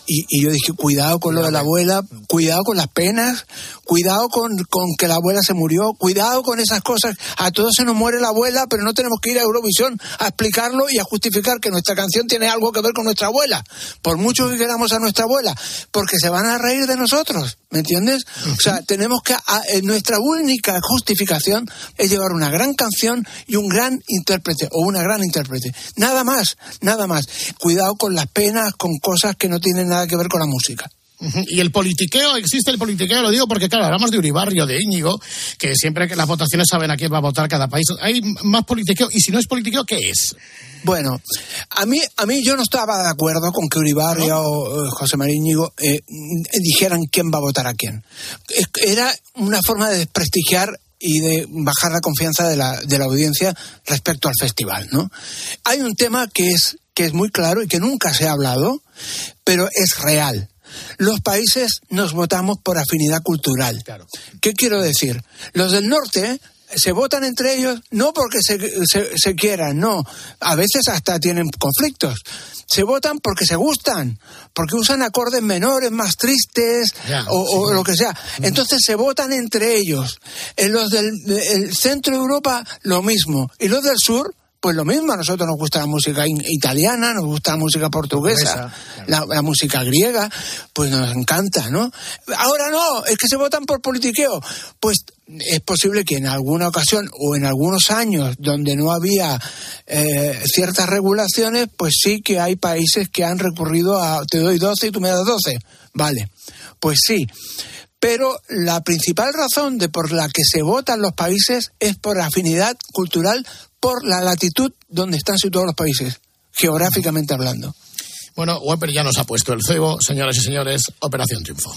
y, y yo dije, cuidado con lo de la abuela, cuidado con las penas, cuidado con, con que la abuela se murió, cuidado con esas cosas. A todos se nos muere la abuela, pero no tenemos que ir a Eurovisión a explicarlo y a justificar que nuestra canción tiene algo que ver con nuestra abuela. Por mucho que queramos a nuestra abuela, porque se van a reír de nosotros, ¿me entiendes? O sea, tenemos que, a- eh, nuestra única justificación es llevar una gran canción y un gran intérprete, o una gran intérprete. Nada más, nada más. Cuidado con las penas, con cosas que no tienen nada que ver con la música. Y el politiqueo, existe el politiqueo, lo digo porque, claro, hablamos de Uribarrio, de Íñigo, que siempre que las votaciones saben a quién va a votar cada país. Hay más politiqueo, y si no es politiqueo, ¿qué es? Bueno, a mí, a mí yo no estaba de acuerdo con que Uribarria o eh, José María Íñigo eh, dijeran quién va a votar a quién. Era una forma de desprestigiar y de bajar la confianza de la, de la audiencia respecto al festival, ¿no? Hay un tema que es, que es muy claro y que nunca se ha hablado, pero es real. Los países nos votamos por afinidad cultural. ¿Qué quiero decir? Los del norte se votan entre ellos no porque se, se, se quieran, no. A veces hasta tienen conflictos. Se votan porque se gustan, porque usan acordes menores, más tristes o, o lo que sea. Entonces se votan entre ellos. En los del el centro de Europa, lo mismo. Y los del sur, pues lo mismo. A nosotros nos gusta la música italiana, nos gusta la música portuguesa, la, la música griega, pues nos encanta, ¿no? Ahora no, es que se votan por politiqueo. Pues es posible que en alguna ocasión o en algunos años donde no había eh, ciertas regulaciones, pues sí que hay países que han recurrido a te doy 12 y tú me das 12. Vale, pues sí. Pero la principal razón de por la que se votan los países es por afinidad cultural, por la latitud donde están situados los países, geográficamente hablando. Bueno, Weber ya nos ha puesto el cebo, señoras y señores, Operación Triunfo.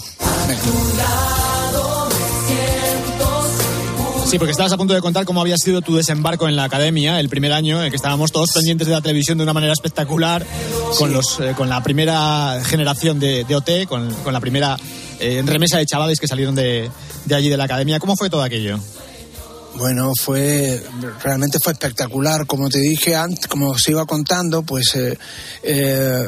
Sí, porque estabas a punto de contar cómo había sido tu desembarco en la academia el primer año, en el que estábamos todos pendientes de la televisión de una manera espectacular, con, los, eh, con la primera generación de, de OT, con, con la primera eh, remesa de chavales que salieron de, de allí de la academia. ¿Cómo fue todo aquello? Bueno, fue realmente fue espectacular, como te dije antes, como os iba contando, pues eh, eh,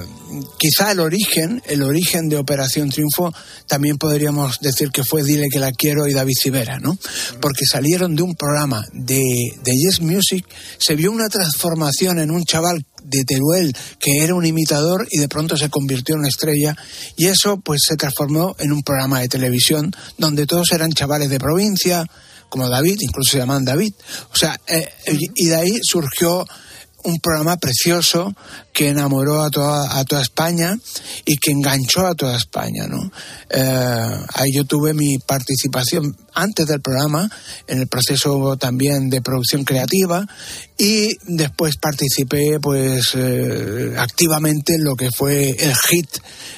quizá el origen, el origen de Operación Triunfo, también podríamos decir que fue Dile que la quiero y David Civera, ¿no? Porque salieron de un programa de, de Yes Music, se vio una transformación en un chaval de Teruel que era un imitador y de pronto se convirtió en una estrella y eso pues se transformó en un programa de televisión donde todos eran chavales de provincia como David, incluso se llaman David. O sea, eh, y de ahí surgió un programa precioso que enamoró a toda, a toda España y que enganchó a toda España, ¿no? Eh, ahí yo tuve mi participación antes del programa en el proceso también de producción creativa y después participé pues eh, activamente en lo que fue el hit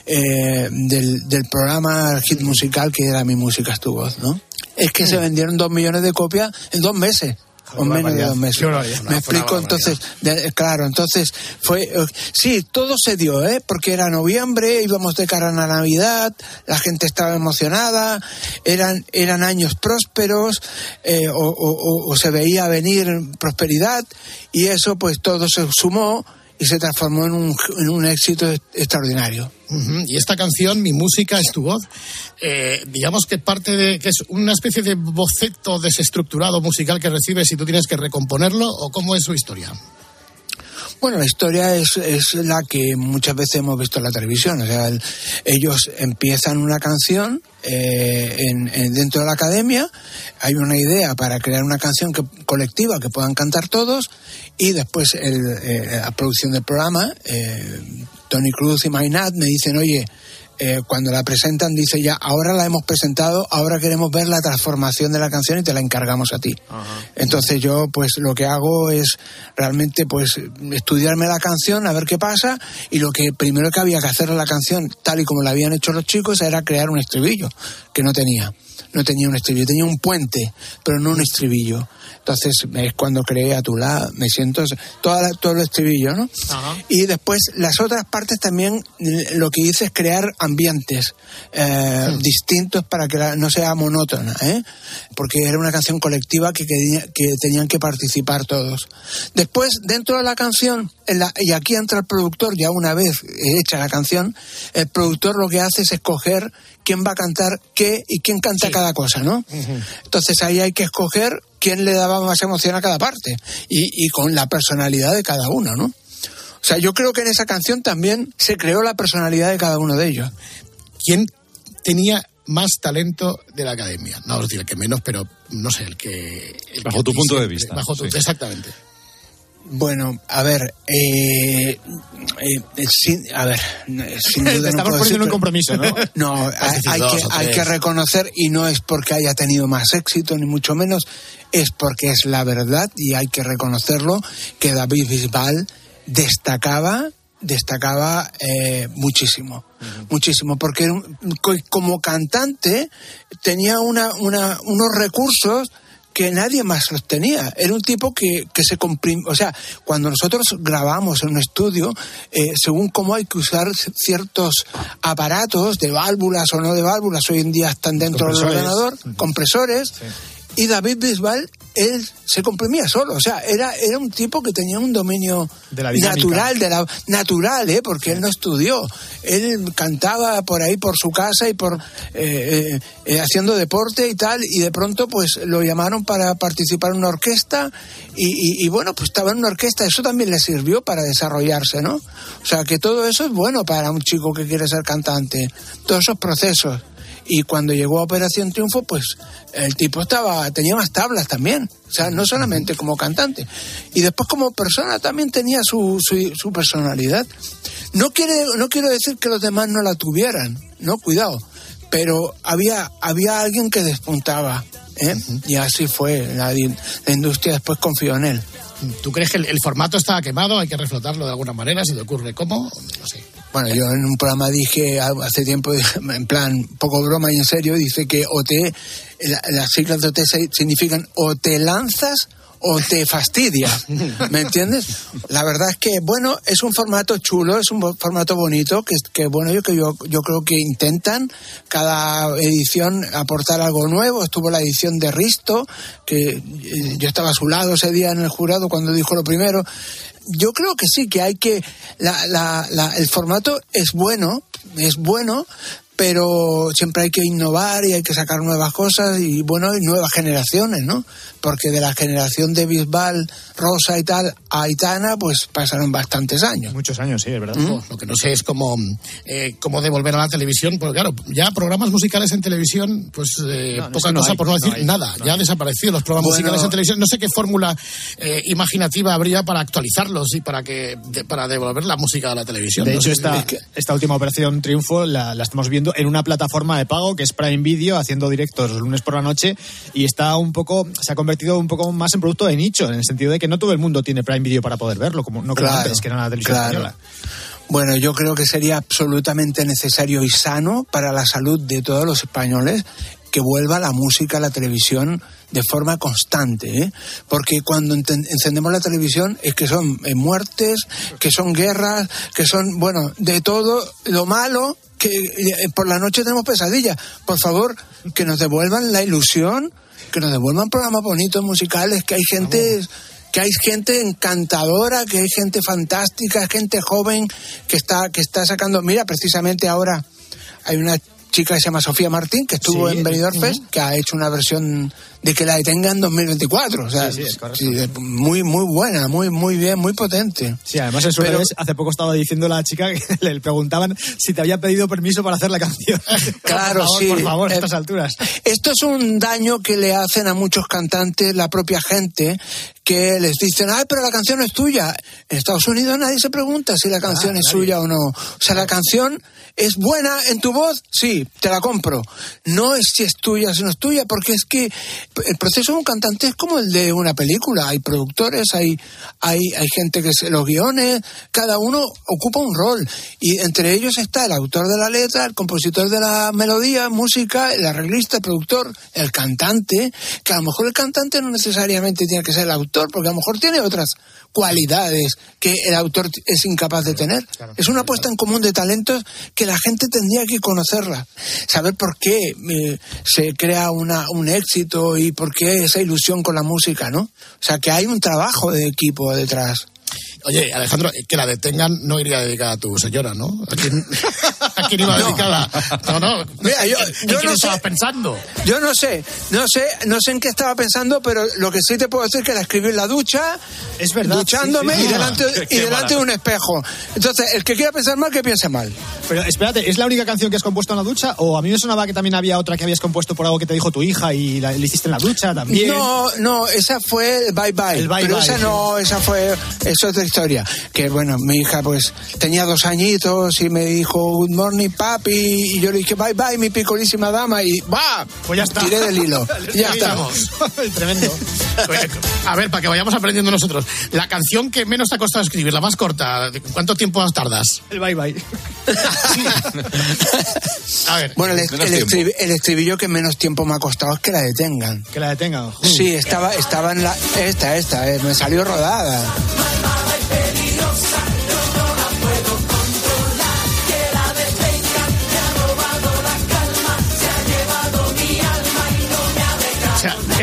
eh, del, del programa, el hit musical que era Mi Música es tu voz, ¿no? Es que se vendieron dos millones de copias en dos meses. O menos de dos meses. Me explico, entonces, de- claro, entonces fue, eh, sí, todo se dio, ¿eh? Porque era noviembre, íbamos de cara a la Navidad, la gente estaba emocionada, eran, eran años prósperos, eh, o, o- o- o se veía venir prosperidad, y eso pues todo se sumó y se transformó en un, en un éxito extraordinario. Y esta canción, Mi música es tu voz, eh, digamos que parte de que es una especie de boceto desestructurado musical que recibes y tú tienes que recomponerlo, o cómo es su historia. Bueno, la historia es, es la que muchas veces hemos visto en la televisión. O sea, el- ellos empiezan una canción eh, en, en- dentro de la academia, hay una idea para crear una canción que, colectiva que puedan cantar todos y después el, eh, la producción del programa, eh, Tony Cruz y Maynard me dicen, oye, eh, cuando la presentan dice ya, ahora la hemos presentado, ahora queremos ver la transformación de la canción y te la encargamos a ti. Entonces yo pues lo que hago es realmente pues estudiarme la canción, a ver qué pasa y lo que primero que había que hacer a la canción tal y como la habían hecho los chicos era crear un estribillo que no tenía. No tenía un estribillo, tenía un puente, pero no un estribillo. Entonces es cuando creé a tu lado, me siento toda la- todo el estribillo, ¿no? Y después las otras partes también eh, lo que hice es crear ambientes eh, distintos para que la- no sea monótona, ¿eh? porque era una canción colectiva que, que tenían que participar todos. Después, dentro de la canción, en la- y aquí entra el productor, ya una vez hecha la canción, el productor lo que hace es escoger quién va a cantar qué y quién canta cada cosa, ¿no? Entonces ahí hay que escoger quién le daba más emoción a cada parte y, y con la personalidad de cada uno, ¿no? O sea, yo creo que en esa canción también se creó la personalidad de cada uno de ellos. ¿Quién tenía más talento de la academia? No os decir el que menos, pero no sé, el que... el Bajo que tu punto de vista, Bajo tu, sí. Exactamente. Bueno, a ver, eh, eh, eh, sin, a ver, eh, sin duda Te no estamos puedo poniendo decir, un compromiso, ¿no? No, hay, que, hay que reconocer, y no es porque haya tenido más éxito, ni mucho menos, es porque es la verdad, y hay que reconocerlo, que David Bisbal destacaba destacaba eh, muchísimo, muchísimo, porque como cantante tenía una, una, unos recursos que nadie más los tenía. Era un tipo que, que se comprime. O sea, cuando nosotros grabamos en un estudio, eh, según cómo hay que usar ciertos aparatos de válvulas o no de válvulas, hoy en día están dentro del ordenador, compresores, y David Bisbal él se comprimía solo. O sea, era, era un tipo que tenía un dominio De la dinámica. natural, de la, natural, ¿eh? porque él no estudió. Él cantaba por ahí, por su casa y por eh, eh, eh, haciendo deporte y tal, y de pronto pues lo llamaron para participar en una orquesta y, y- y, bueno, pues estaba en una orquesta. Eso también le sirvió para desarrollarse, ¿no? O sea, que todo eso es bueno para un chico que quiere ser cantante. Todos esos procesos. Y cuando llegó a Operación Triunfo, pues el tipo estaba, tenía más tablas también. O sea, no solamente como cantante. Y después como persona también tenía su, su, su personalidad. No, quiere, no quiero decir que los demás no la tuvieran, no, cuidado. Pero había, había alguien que despuntaba. ¿eh? Y así fue. La, la industria después confió en él. ¿Tú crees que el, el formato está quemado? ¿Hay que reflotarlo de alguna manera? ¿Si te ocurre cómo? No sé. Bueno, yo en un programa dije hace tiempo, en plan, poco broma y en serio, dice que OT, la- las siglas de OT significan o te lanzas o te fastidias, ¿me entiendes? La verdad es que, bueno, es un formato chulo, es un formato bonito, que, que bueno, yo, que yo, yo creo que intentan cada edición aportar algo nuevo. Estuvo la edición de Risto, que eh, yo estaba a su lado ese día en el jurado cuando dijo lo primero. Yo creo que sí, que hay que... La, la, la- el formato es bueno, es bueno, pero siempre hay que innovar y hay que sacar nuevas cosas y bueno, y nuevas generaciones, ¿no? Porque de la generación de Bisbal, Rosa y tal a Aitana, pues pasaron bastantes años. Muchos años, sí, es verdad. Oh, Lo que no sé es cómo, eh, cómo devolver a la televisión, porque claro, ya programas musicales en televisión, pues eh, No, no, poca eso no cosa hay, por no decir hay, nada. ya han desaparecido los programas Bueno. musicales en televisión. No sé qué fórmula eh, imaginativa habría para actualizarlos y para que de- para devolver la música a la televisión. De hecho, esta, esta última operación Triunfo la, la estamos viendo en una plataforma de pago que es Prime Video, haciendo directos los lunes por la noche y está un poco, se ha convertido un poco más en producto de nicho, en el sentido de que no todo el mundo tiene Prime Video para poder verlo, como no como Claro, antes, que era la televisión claro. española. Bueno, yo creo que sería absolutamente necesario y sano para la salud de todos los españoles que vuelva la música a la televisión de forma constante, ¿eh? porque cuando encendemos la televisión es que son eh, muertes, que son guerras, que son, bueno, de todo lo malo, que eh, por la noche tenemos pesadillas. Por favor, que nos devuelvan la ilusión, que nos devuelvan programas bonitos musicales, que hay gente que hay gente encantadora, que hay gente fantástica, gente joven que está que está sacando, mira, precisamente ahora hay una chica que se llama Sofía Martín que estuvo Sí, en Benidorm. Fest, que ha hecho una versión de que la detenga en 2024, o sea, Sí, sí, es muy muy buena, muy muy bien, muy potente. Sí, además en sus Pero- hace poco estaba diciendo la chica que le preguntaban si te había pedido permiso para hacer la canción. Claro, por favor, sí. Por favor, a Eh, estas alturas. Esto es un daño que le hacen a muchos cantantes, la propia gente, que les dicen, ay, pero la canción es tuya. En Estados Unidos nadie se pregunta si la canción es suya o no. O sea, la canción es buena en tu voz, sí, te la compro. No es si es tuya, si no es tuya, porque es que el proceso de un cantante es como el de una película. Hay productores, hay, hay, hay gente que se los guiones, cada uno ocupa un rol. Y entre ellos está el autor de la letra, el compositor de la melodía, música, el arreglista, el productor, el cantante, que a lo mejor el cantante no necesariamente tiene que ser el autor, porque a lo mejor tiene otras cualidades que el autor es incapaz de tener. Es una puesta en común de talentos que la gente tendría que conocerla, saber por qué eh, se crea una, un éxito y por qué esa ilusión con la música, ¿no? O sea, que hay un trabajo de equipo detrás. Oye, Alejandro, que la detengan no iría dedicada a tu señora, ¿no? ¿A quién, a quién iba No. dedicada? No, no. Mira, yo- ¿En yo no estabas pensando? Yo no sé, no sé, no sé en qué estaba pensando, pero lo que sí te puedo decir es que la escribí en la ducha, Es verdad, duchándome sí, sí. y delante, Qué- y delante de un espejo. Entonces, el que quiera pensar mal, que piense mal. Pero espérate, ¿es la única canción que has compuesto en la ducha? ¿O a mí me sonaba que también había otra que habías compuesto por algo que te dijo tu hija y la, la hiciste en la ducha también? No, no, esa fue el bye bye. El bye pero bye, esa sí. no, esa fue, es otra historia. Que bueno, mi hija pues tenía dos añitos y me dijo good morning papi y yo le dije bye bye mi picolísima dama y va, Pues ya está. tiré del hilo. ya está. Estamos. Tremendo. A ver, para que vayamos aprendiendo nosotros. La canción que menos te ha costado escribir, la más corta, ¿cuánto tiempo tardas? El bye bye. A ver. Bueno, el, el el estribillo que menos tiempo me ha costado es que la detengan. Que la detengan. Sí, estaba, estaba en la. Esta, esta, eh, me salió rodada. O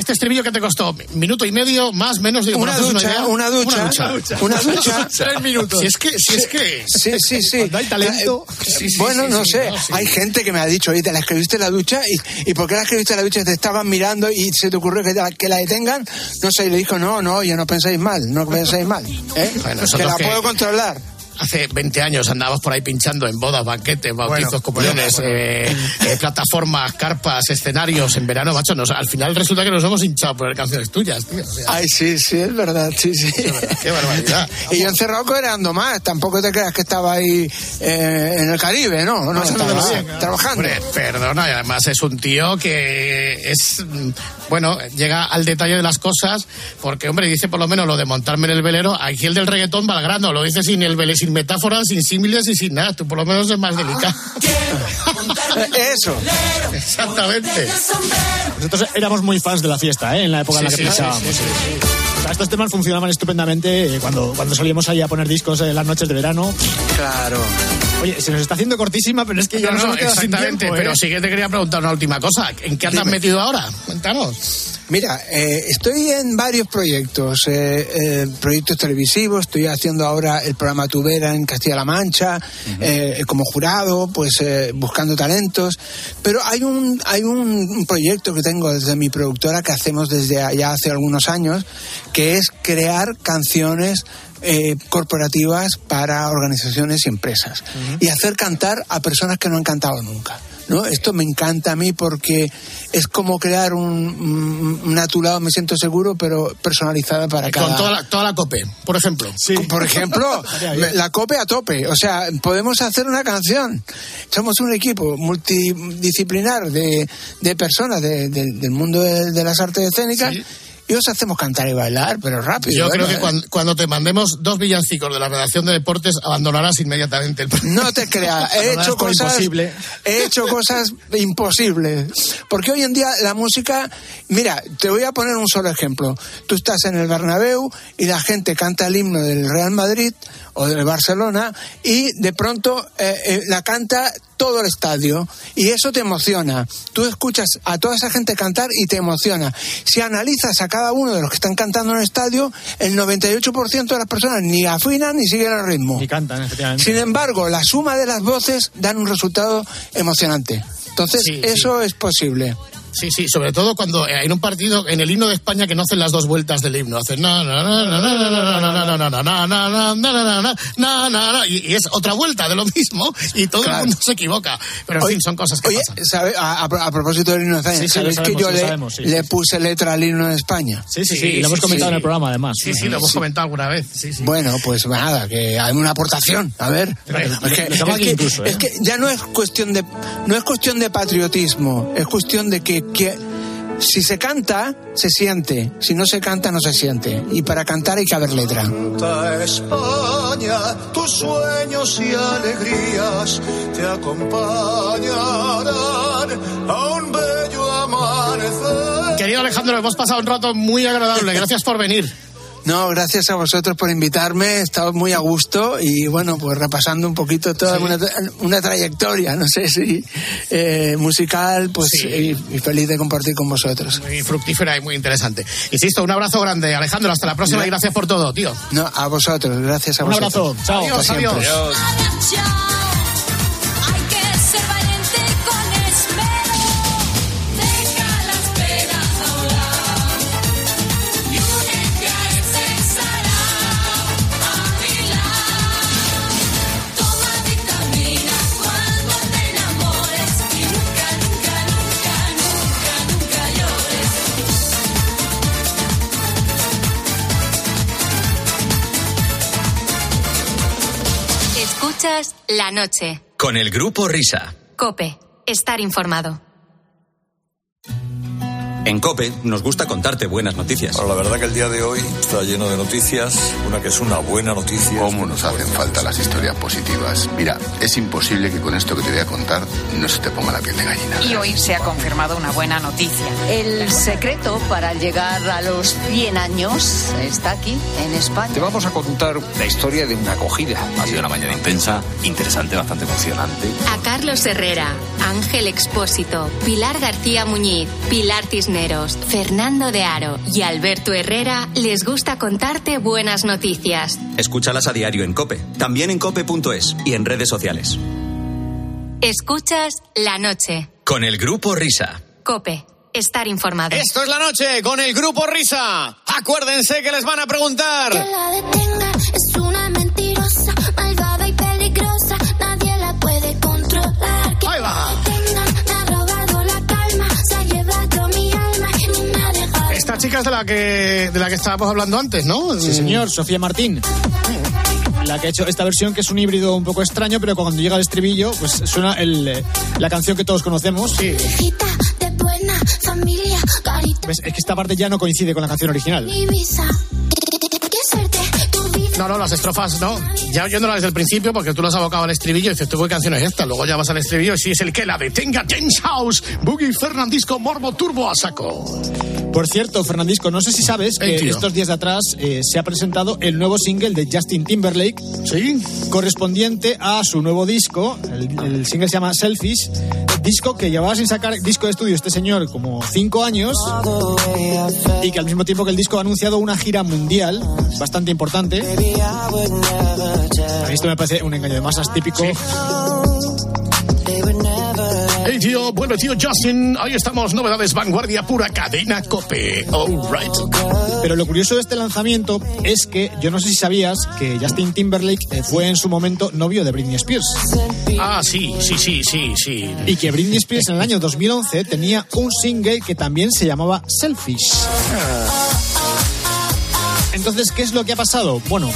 este estribillo que te costó minuto y medio, más, menos, digo, Una ¿me haces ducha, una ducha, una ducha. Tres minutos. Si es que, si es que. Sí, sí, sí. Cuando hay talento. Eh, bueno, no sé. Hay gente que me ha dicho, oye, te la escribiste en la ducha y, y ¿por qué la escribiste en la ducha? Te estaban mirando y se te ocurrió que, la- que la detengan. No sé, y le dijo, no, no, yo no pensáis mal, no pensáis mal. ¿eh? Bueno, que la que- puedo controlar. Hace 20 años andábamos por ahí pinchando en bodas, banquetes, bautizos, Bueno, comuniones, bueno, eh, eh, plataformas, carpas, escenarios en verano, macho. Nos, al final resulta que nos hemos hinchado por canciones tuyas, tío. O sea, Ay, sí, sí, es verdad, sí, sí. Qué barbaridad. y yo encerrado coreando más, tampoco te creas que estaba ahí eh, en el Caribe, ¿no? No, Pasándolo estaba bien, trabajando. Hombre, perdona, y además es un tío que es, bueno, llega al detalle de las cosas, porque, hombre, dice por lo menos lo de montarme en el velero, aquí el del reggaetón va al grano, lo dice sin el vele, sin metáforas, sin símiles y sin nada, tú por lo menos es más delicado. Eso. Exactamente. Nosotros éramos muy fans de la fiesta, ¿eh? En la época en la que sí, pinchábamos. sí, sí, O sea, estos temas funcionaban estupendamente eh, cuando, cuando salíamos ahí a poner discos en las noches de verano. Claro. Oye, se nos está haciendo cortísima, pero es que ya No, nos no, hemos quedado sin exactamente, tiempo, ¿eh? pero sí que te quería preguntar una última cosa. ¿En qué andas Dime. metido ahora? Cuéntanos. Mira, eh, estoy en varios proyectos, eh, eh, proyectos televisivos, estoy haciendo ahora el programa Tubera en Castilla-La Mancha, eh, como jurado, pues eh, buscando talentos, pero hay un, hay un proyecto que tengo desde mi productora que hacemos desde ya hace algunos años, que es crear canciones eh, corporativas para organizaciones y empresas y hacer cantar a personas que no han cantado nunca. ¿no? Esto me encanta a mí porque es como crear un, un, un a tu lado me siento seguro, pero personalizada para cada... Con toda la, toda la COPE, por ejemplo. Por ejemplo, la cope a tope. O sea, podemos hacer una canción. Somos un equipo multidisciplinar de, de personas de- de- del mundo de, de las artes escénicas y os hacemos cantar y bailar, pero rápido. Yo bueno, creo que ¿eh? cuando, cuando te mandemos dos villancicos de la redacción de deportes, abandonarás inmediatamente el programa. No te creas, he hecho cosas, imposible. he hecho cosas imposibles. Porque hoy en día la música, mira, te voy a poner un solo ejemplo. Tú estás en el Bernabéu y la gente canta el himno del Real Madrid o del Barcelona y de pronto eh, eh, la canta todo el estadio y eso te emociona. Tú escuchas a toda esa gente cantar y te emociona. Si analizas a cada uno de los que están cantando en el estadio, el 98% de las personas ni afinan ni siguen el ritmo. Ni cantan, efectivamente. Sin embargo, la suma de las voces dan un resultado emocionante. Entonces, Sí, sí. eso es posible. Sí, sí, sobre todo cuando en un partido, en el himno de España, que no hacen las dos vueltas del himno, hacen y es otra vuelta de lo mismo y todo el mundo se equivoca. Pero en fin, son cosas que pasan. A, propósito del himno de España, ¿sabéis que yo le, puse letra al himno de España? Sí, sí, sí, lo hemos comentado en el programa además. Sí, sí, lo hemos comentado alguna vez. Bueno, pues nada, que hay una aportación, a ver. Es que ya no es cuestión de no es cuestión de patriotismo, es cuestión de que que si se canta se siente, si no se canta no se siente y para cantar hay que haber letra. Canta España, tus sueños y alegrías te acompañarán a un bello amanecer. Querido Alejandro, hemos pasado un rato muy agradable. Gracias por venir. No, gracias a vosotros por invitarme, he estado muy a gusto y bueno, pues repasando un poquito toda una, tra- una trayectoria, no sé si eh, musical, pues y, y feliz de compartir con vosotros. Muy fructífera y muy interesante. Insisto, un abrazo grande, Alejandro. Hasta la próxima y gracias por todo, tío. No, a vosotros, gracias a Un vosotros. abrazo, chao. Adiós, siempre. adiós. Escuchas la noche. Con el grupo Risa. Cope. Estar informado. En COPE nos gusta contarte buenas noticias. Pero la verdad que el día de hoy está lleno de noticias, una que es una buena noticia. ¿Cómo nos hacen falta las historias positivas? Mira, es imposible que con esto que te voy a contar no se te ponga la piel de gallina. Y hoy se ha confirmado una buena noticia. El secreto para llegar a los 100 años está aquí, en España. Te vamos a contar la historia de una acogida. Ha sido una mañana intensa, interesante, bastante emocionante. A Carlos Herrera, Ángel Expósito, Pilar García Muñiz, Pilar Tisner Cisneros, Fernando de Aro y Alberto Herrera les gusta contarte buenas noticias. Escúchalas a diario en Cope, también en cope.es y en redes sociales. Escuchas la noche. Con el grupo Risa. Cope. Estar informado. Esto es la noche con el grupo Risa. Acuérdense que les van a preguntar. Que la detenga es una de la que de la que estábamos hablando antes, ¿no? Sí, señor, Sofía Martín. La que ha hecho esta versión, que es un híbrido un poco extraño, pero cuando llega el estribillo, pues suena el, eh, la canción que todos conocemos. ¿Ves? Es que esta parte ya no coincide con la canción original. No, no, las estrofas no. Ya oyéndola desde el principio, porque tú lo has abocado al estribillo y dices, ¿tú qué canción es esta? Luego ya vas al estribillo y sí es el que la detenga James House, Boogie Fernandisco, Morbo Turbo a saco. Por cierto, Fernandisco, no sé si sabes que estos días de atrás eh, se ha presentado el nuevo single de Justin Timberlake, correspondiente a su nuevo disco. El, el single se llama Selfish, disco que llevaba sin sacar disco de estudio este señor como cinco años y que al mismo tiempo que el disco ha anunciado una gira mundial bastante importante. A mí esto me parece un engaño de masas típico. Hey tío, bueno tío Justin, ahí estamos, novedades, vanguardia pura, cadena cope. All right. Pero lo curioso de este lanzamiento es que yo no sé si sabías que Justin Timberlake eh, fue en su momento novio de Britney Spears. Ah, sí, sí, sí, sí, sí. Y que Britney Spears en el año 2011 tenía un single que también se llamaba Selfish. Entonces, ¿qué es lo que ha pasado? Bueno,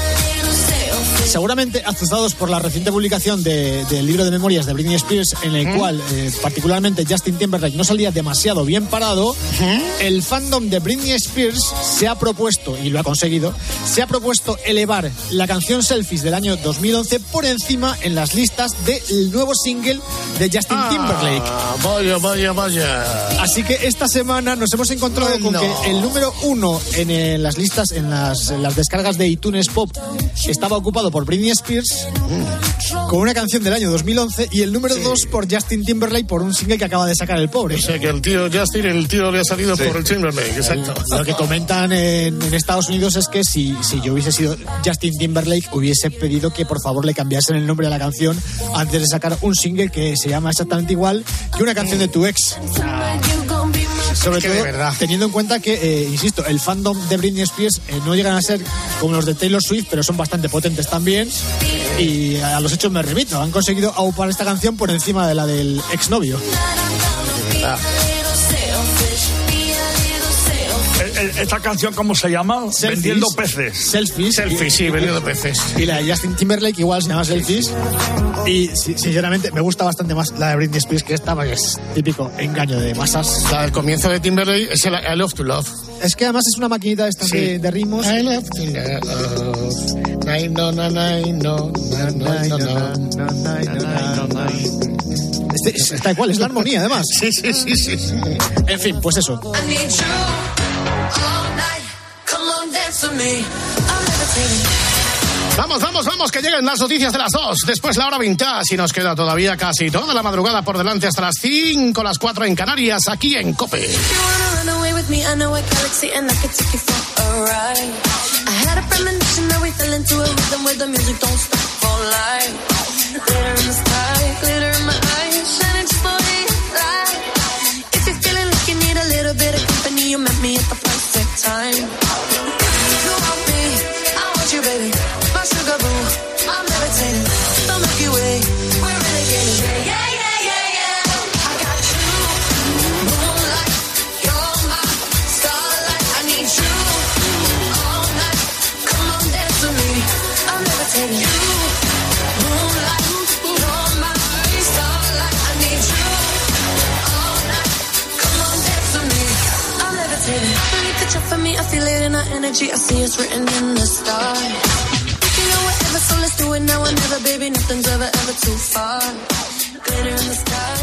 seguramente azuzados por la reciente publicación de- del libro de memorias de Britney Spears, en el cual eh, particularmente Justin Timberlake no salía demasiado bien parado, el fandom de Britney Spears se ha propuesto, y lo ha conseguido, se ha propuesto elevar la canción Selfies del año 2011 por encima en las listas del nuevo single de Justin Timberlake. Ah, vaya, vaya, vaya. Así que esta semana nos hemos encontrado con que el número uno en, eh, las listas, en las, en las descargas de iTunes Pop, estaba ocupado por Britney Spears con una canción del año 2011 y el número dos por Justin Timberlake por un single que acaba de sacar el pobre. O sea que el tío Justin, el tío le ha salido por el Timberlake, exacto. Lo que comentan en, en Estados Unidos es que si, si yo hubiese sido Justin Timberlake, hubiese pedido que por favor le cambiasen el nombre a la canción antes de sacar un single que se llama exactamente igual que una canción de tu ex. Sobre que todo, de verdad. teniendo en cuenta que, eh, insisto, el fandom de Britney Spears eh, no llegan a ser como los de Taylor Swift, pero son bastante potentes también. Y a los hechos me remito. Han conseguido aupar esta canción por encima de la del exnovio. Eh, eh, ¿Esta canción cómo se llama? Vendiendo peces. Selfies. Selfies, sí, vendiendo peces. Y la de Justin Timberlake igual se llama Selfies. Y si- sinceramente me gusta bastante más la de Britney Spears que esta, porque es típico engaño de masas. La del comienzo de Timberlake es el I Love to Love. Es que además es una maquinita esta Sí. de, de ritmos. I love to love. Nine, no, no, nine, no, no, no, no, no. Este- es- está igual, es la armonía además. Sí, sí, sí, sí. sí. En fin, pues eso. Vamos, vamos, vamos, que lleguen las noticias de las dos. Después la hora vintage y nos queda todavía casi toda la madrugada por delante hasta las 5, las 4 en Canarias, aquí en COPE. If energy. I see it's written in the stars. We can go wherever, so let's do it now or never, baby. Nothing's ever, ever too far. Glitter in the sky,